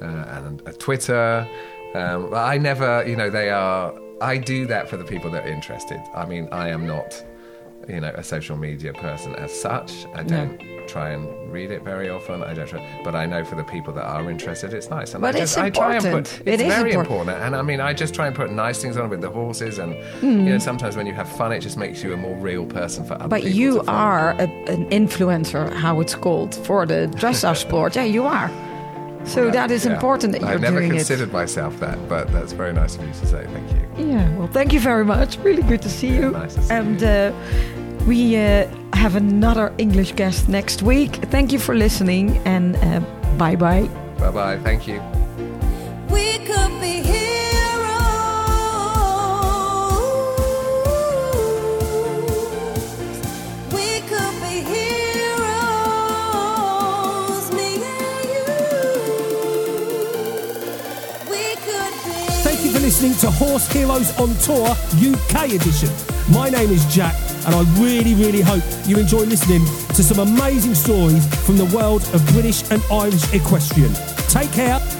uh, and a Twitter. Um, but I never, you know, they are. I do that for the people that are interested. I mean, I am not, you know, a social media person as such. I don't try and read it very often. I don't try, but I know for the people that are interested, it's nice. And But I it's just, I try and important. put, It it's very important. important. And I mean, I just try and put nice things on with the horses, and Hmm. you know, sometimes when you have fun, it just makes you a more real person for other But you are a, an influencer, how it's called, for the dressage sport. Yeah, you are. So that is Yeah. important that I you're never considered myself that, but that's very nice of you to say. Thank you. Yeah, well, thank you very much. Really good to see you. nice to see and uh, we uh, have another English guest next week. Thank you for listening, and uh, bye bye. Bye bye. Thank you. We could be heroes. Listening to Horse Heroes on Tour UK edition. My name is Jack, and I really, really hope you enjoy listening to some amazing stories from the world of British and Irish equestrian. Take care.